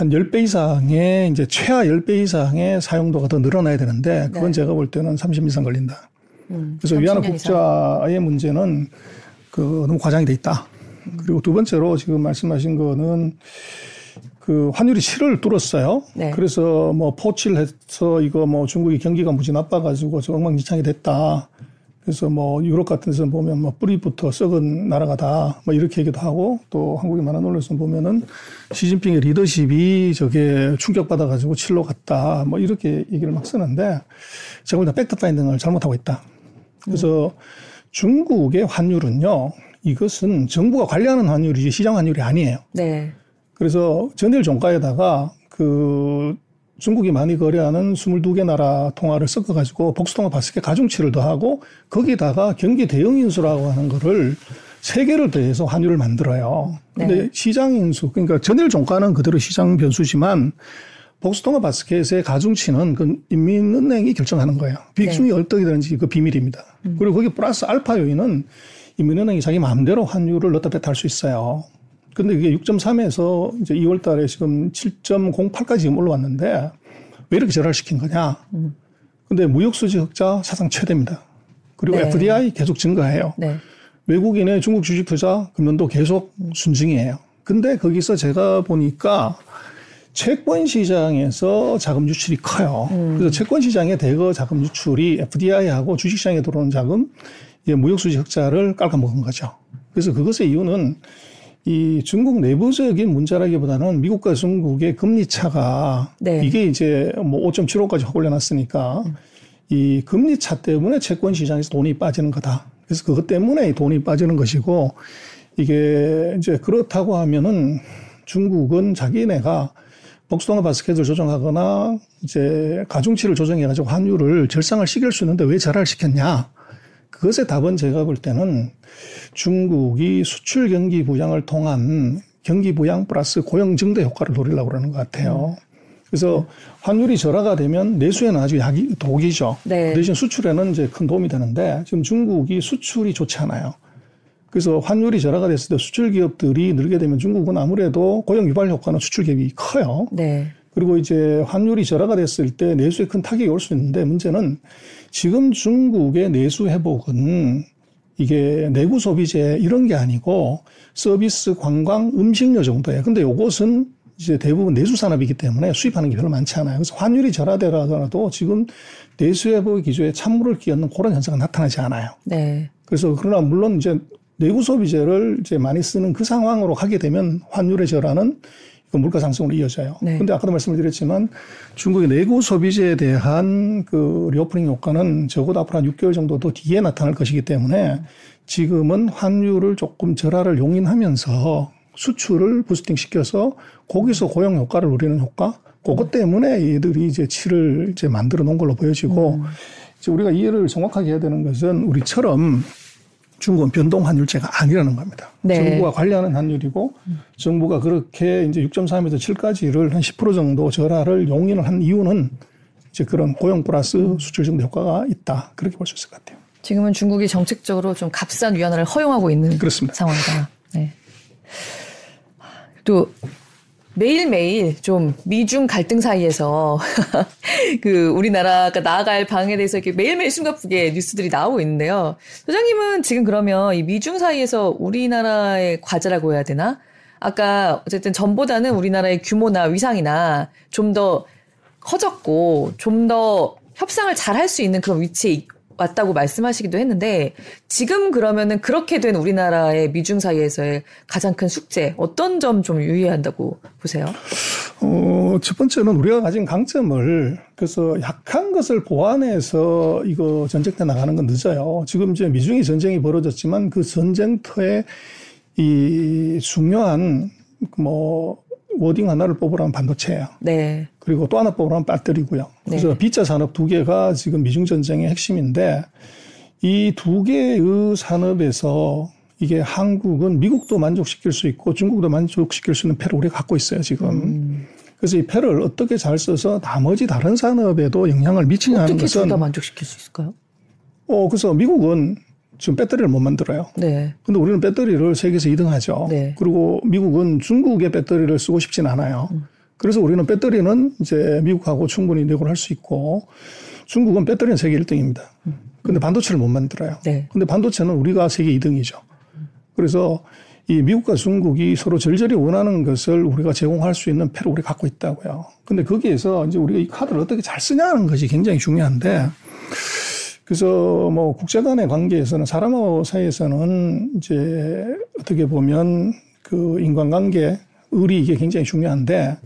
한 10배 이상의 이제 최하 10배 이상의 사용도가 더 늘어나야 되는데 그건 네. 제가 볼 때는 30년 이상 걸린다. 음, 그래서 위안화 국자의 문제는 그 너무 과장이 돼 있다. 음. 그리고 두 번째로 지금 말씀하신 거는 그 환율이 7을 뚫었어요. 네. 그래서 뭐 포치를 해서 이거 뭐 중국이 경기가 무지 나빠가지고 저 엉망진창이 됐다. 그래서 뭐 유럽 같은 데서 보면 뭐 뿌리부터 썩은 나라다 뭐 이렇게 얘기도 하고 또 한국이 많은 언론에서 보면은 시진핑의 리더십이 저게 충격받아가지고 7로 갔다 뭐 이렇게 얘기를 막 쓰는데 제가 볼때 fact finding을 잘못하고 있다. 그래서 음. 중국의 환율은요 이것은 정부가 관리하는 환율이지 시장 환율이 아니에요. 네. 그래서 전일 종가에다가 그 중국이 많이 거래하는 22개 나라 통화를 섞어가지고 복수통화 바스켓 가중치를 더하고 거기다가 경기 대응 인수라고 하는 거를 세 개를 더해서 환율을 만들어요. 근데 네. 시장 인수, 그러니까 전일 종가는 그대로 시장 변수지만 복수통화 바스켓의 가중치는 그 인민은행이 결정하는 거예요. 비중이 네. 어떻게 되는지 그 비밀입니다. 음. 그리고 거기 플러스 알파 요인은 인민은행이 자기 마음대로 환율을 넣다 뺐다 할 수 있어요. 근데 이게 6.3에서 이제 2월 달에 지금 7.08까지 지금 올라왔는데 왜 이렇게 절하시킨 거냐. 음. 근데 무역수지 흑자 사상 최대입니다. 그리고 네. FDI 계속 증가해요. 네. 외국인의 중국 주식 투자 금년도 계속 순증이에요. 근데 거기서 제가 보니까 채권 시장에서 자금 유출이 커요. 음. 그래서 채권 시장에 대거 자금 유출이 FDI하고 주식 시장에 들어오는 자금, 무역 수지 흑자를 깔아먹은 거죠. 그래서 그것의 이유는 이 중국 내부적인 문제라기보다는 미국과 중국의 금리 차가 네. 이게 이제 뭐 5.75까지 확 올려놨으니까 음. 이 금리 차 때문에 채권 시장에서 돈이 빠지는 거다. 그래서 그것 때문에 돈이 빠지는 것이고 이게 이제 그렇다고 하면은 중국은 자기네가 복수동화 바스켓을 조정하거나 이제 가중치를 조정해가지고 환율을 절상을 시킬 수 있는데 왜 절하를 시켰냐? 그것의 답은 제가 볼 때는 중국이 수출 경기 부양을 통한 경기 부양 플러스 고용 증대 효과를 노리려고 그러는 것 같아요. 그래서 환율이 절하가 되면 내수에는 아주 약이 독이죠. 네. 그 대신 수출에는 이제 큰 도움이 되는데 지금 중국이 수출이 좋지 않아요. 그래서 환율이 절하가 됐을 때 수출 기업들이 늘게 되면 중국은 아무래도 고용 유발 효과는 수출 기업이 커요. 네. 그리고 이제 환율이 절하가 됐을 때 내수에 큰 타격이 올 수 있는데 문제는 지금 중국의 내수 회복은 이게 내구 소비재 이런 게 아니고 서비스, 관광, 음식료 정도예요. 근데 요것은 이제 대부분 내수 산업이기 때문에 수입하는 게 별로 많지 않아요. 그래서 환율이 절하되더라도 지금 내수 회복 기조에 찬물을 끼얹는 그런 현상은 나타나지 않아요. 네. 그래서 그러나 물론 이제 내구 소비재를 이제 많이 쓰는 그 상황으로 가게 되면 환율의 절하는 그 물가 상승으로 이어져요. 네. 근데 아까도 말씀을 드렸지만 중국의 내구 소비재에 대한 그 reopening 효과는 적어도 앞으로 한 6개월 정도 더 뒤에 나타날 것이기 때문에 지금은 환율을 조금 절하를 용인하면서 수출을 boosting 시켜서 거기서 고용 효과를 누리는 효과 그것 때문에 얘들이 이제 치를 이제 만들어 놓은 걸로 보여지고 음. 이제 우리가 이해를 정확하게 해야 되는 것은 우리처럼 중국은 변동 환율제가 아니라는 겁니다. 네. 정부가 관리하는 환율이고 음. 정부가 그렇게 이제 6.3에서 7까지를 한 10% 정도 절하를 용인을 한 이유는 이제 그런 고용 플러스 수출 정도 효과가 있다. 그렇게 볼 수 있을 것 같아요. 지금은 중국이 정책적으로 좀 값싼 위안화를 허용하고 있는 그렇습니다. 상황이다. 네. 또 매일매일 좀 미중 갈등 사이에서 그 우리나라가 나아갈 방에 대해서 이렇게 매일매일 숨가쁘게 뉴스들이 나오고 있는데요. 소장님은 지금 그러면 이 미중 사이에서 우리나라의 과제라고 해야 되나? 아까 어쨌든 전보다는 우리나라의 규모나 위상이나 좀 더 커졌고 좀 더 협상을 잘 할 수 있는 그런 위치에 왔다고 말씀하시기도 했는데 지금 그러면은 그렇게 된 우리나라의 미중 사이에서의 가장 큰 숙제 어떤 점 좀 유의해야 한다고 보세요? 어, 첫 번째는 우리가 가진 강점을 그래서 약한 것을 보완해서 이거 전쟁 때 나가는 건 늦어요. 지금 이제 미중이 전쟁이 벌어졌지만 그 전쟁터에 이 중요한 뭐 워딩 하나를 뽑으라면 반도체예요. 네. 그리고 또 하나 뽑으라면 배터리고요. 그래서 네. 비자 산업 두 개가 지금 미중 전쟁의 핵심인데 이 두 개의 산업에서 이게 한국은 미국도 만족시킬 수 있고 중국도 만족시킬 수 있는 패를 우리가 갖고 있어요 지금. 음. 그래서 이 패를 어떻게 잘 써서 나머지 다른 산업에도 영향을 미치냐는 것은 어떻게 둘다 만족시킬 수 있을까요? 어 그래서 미국은 지금 배터리를 못 만들어요. 네. 근데 우리는 배터리를 세계에서 2등 하죠. 네. 그리고 미국은 중국의 배터리를 쓰고 싶진 않아요. 음. 그래서 우리는 배터리는 이제 미국하고 충분히 내고를 할 수 있고 중국은 배터리는 세계 1등입니다. 음. 근데 반도체를 못 만들어요. 네. 근데 반도체는 우리가 세계 2등이죠. 그래서 이 미국과 중국이 서로 절절히 원하는 것을 우리가 제공할 수 있는 패를 우리 갖고 있다고요. 근데 거기에서 이제 우리가 이 카드를 어떻게 잘 쓰냐는 것이 굉장히 중요한데 그래서 뭐 국제 간의 관계에서는 사람하고 사이에서는 이제 어떻게 보면 그 인간관계, 의리 이게 굉장히 중요한데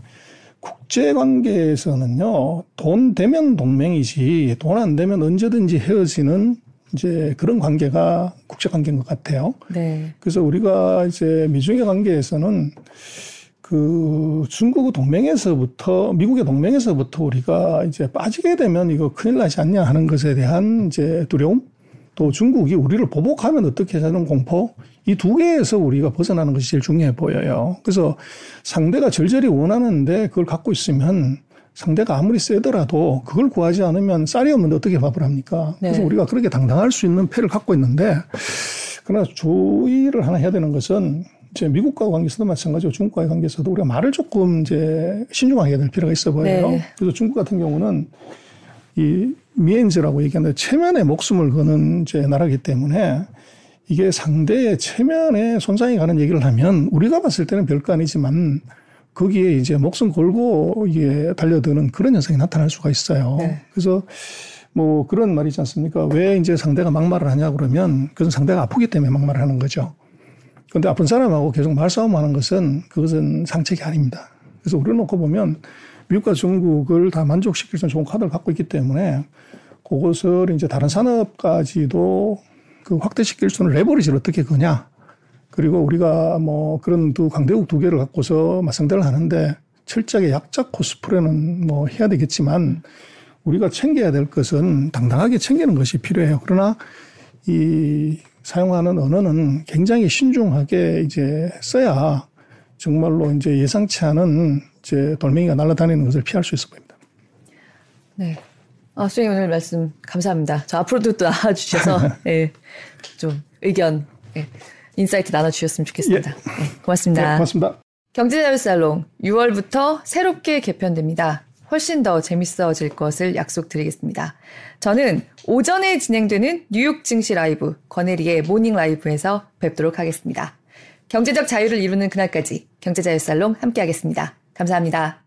국제 관계에서는요, 돈 되면 동맹이지, 돈 안 되면 언제든지 헤어지는 이제 그런 관계가 국제 관계인 것 같아요. 네. 그래서 우리가 이제 미중의 관계에서는 그 중국 동맹에서부터 미국의 동맹에서부터 우리가 이제 빠지게 되면 이거 큰일 나지 않냐 하는 것에 대한 이제 두려움 또 중국이 우리를 보복하면 어떻게 하는 공포 이 두 개에서 우리가 벗어나는 것이 제일 중요해 보여요. 그래서 상대가 절절히 원하는데 그걸 갖고 있으면 상대가 아무리 세더라도 그걸 구하지 않으면 쌀이 없는데 어떻게 밥을 합니까? 네. 그래서 우리가 그렇게 당당할 수 있는 패를 갖고 있는데 그러나 주의를 하나 해야 되는 것은 이제 미국과 관계에서도 마찬가지고 중국과의 관계에서도 우리가 말을 조금 이제 신중하게 해야 될 필요가 있어 보여요. 네. 그래서 중국 같은 경우는 이 미엔즈라고 얘기하는데 체면에 목숨을 거는 이제 나라기 때문에 이게 상대의 체면에 손상이 가는 얘기를 하면 우리가 봤을 때는 별거 아니지만 거기에 이제 목숨 걸고 이게 달려드는 그런 현상이 나타날 수가 있어요. 네. 그래서 뭐 그런 말이 있지 않습니까? 왜 이제 상대가 막말을 하냐 그러면 그것은 상대가 아프기 때문에 막말을 하는 거죠. 그런데 아픈 사람하고 계속 말싸움하는 것은 그것은 상책이 아닙니다. 그래서 우리를 놓고 보면 미국과 중국을 다 만족시킬 수 있는 좋은 카드를 갖고 있기 때문에 그것을 이제 다른 산업까지도 그 확대시킬 수 있는 레버리지를 어떻게 거냐. 그리고 우리가 뭐 그런 두 강대국 두 개를 갖고서 맞상대를 하는데 철저하게 약자 코스프레는 뭐 해야 되겠지만 우리가 챙겨야 될 것은 당당하게 챙기는 것이 필요해요. 그러나 이 사용하는 언어는 굉장히 신중하게 이제 써야 정말로 이제 예상치 않은 이제 돌멩이가 날아다니는 것을 피할 수 있어 보입니다. 네. 아, 소장님 오늘 말씀 감사합니다. 저 앞으로도 또 나와주셔서, 예, 좀 의견, 예, insight 나눠주셨으면 좋겠습니다. 예. 네, 고맙습니다. 네, 고맙습니다. 경제자유살롱 6월부터 새롭게 개편됩니다. 훨씬 더 재밌어질 것을 약속드리겠습니다. 저는 오전에 진행되는 뉴욕 증시 라이브 권혜리의 모닝 라이브에서 뵙도록 하겠습니다. 경제적 자유를 이루는 그날까지 경제자유 살롱 함께하겠습니다. 감사합니다.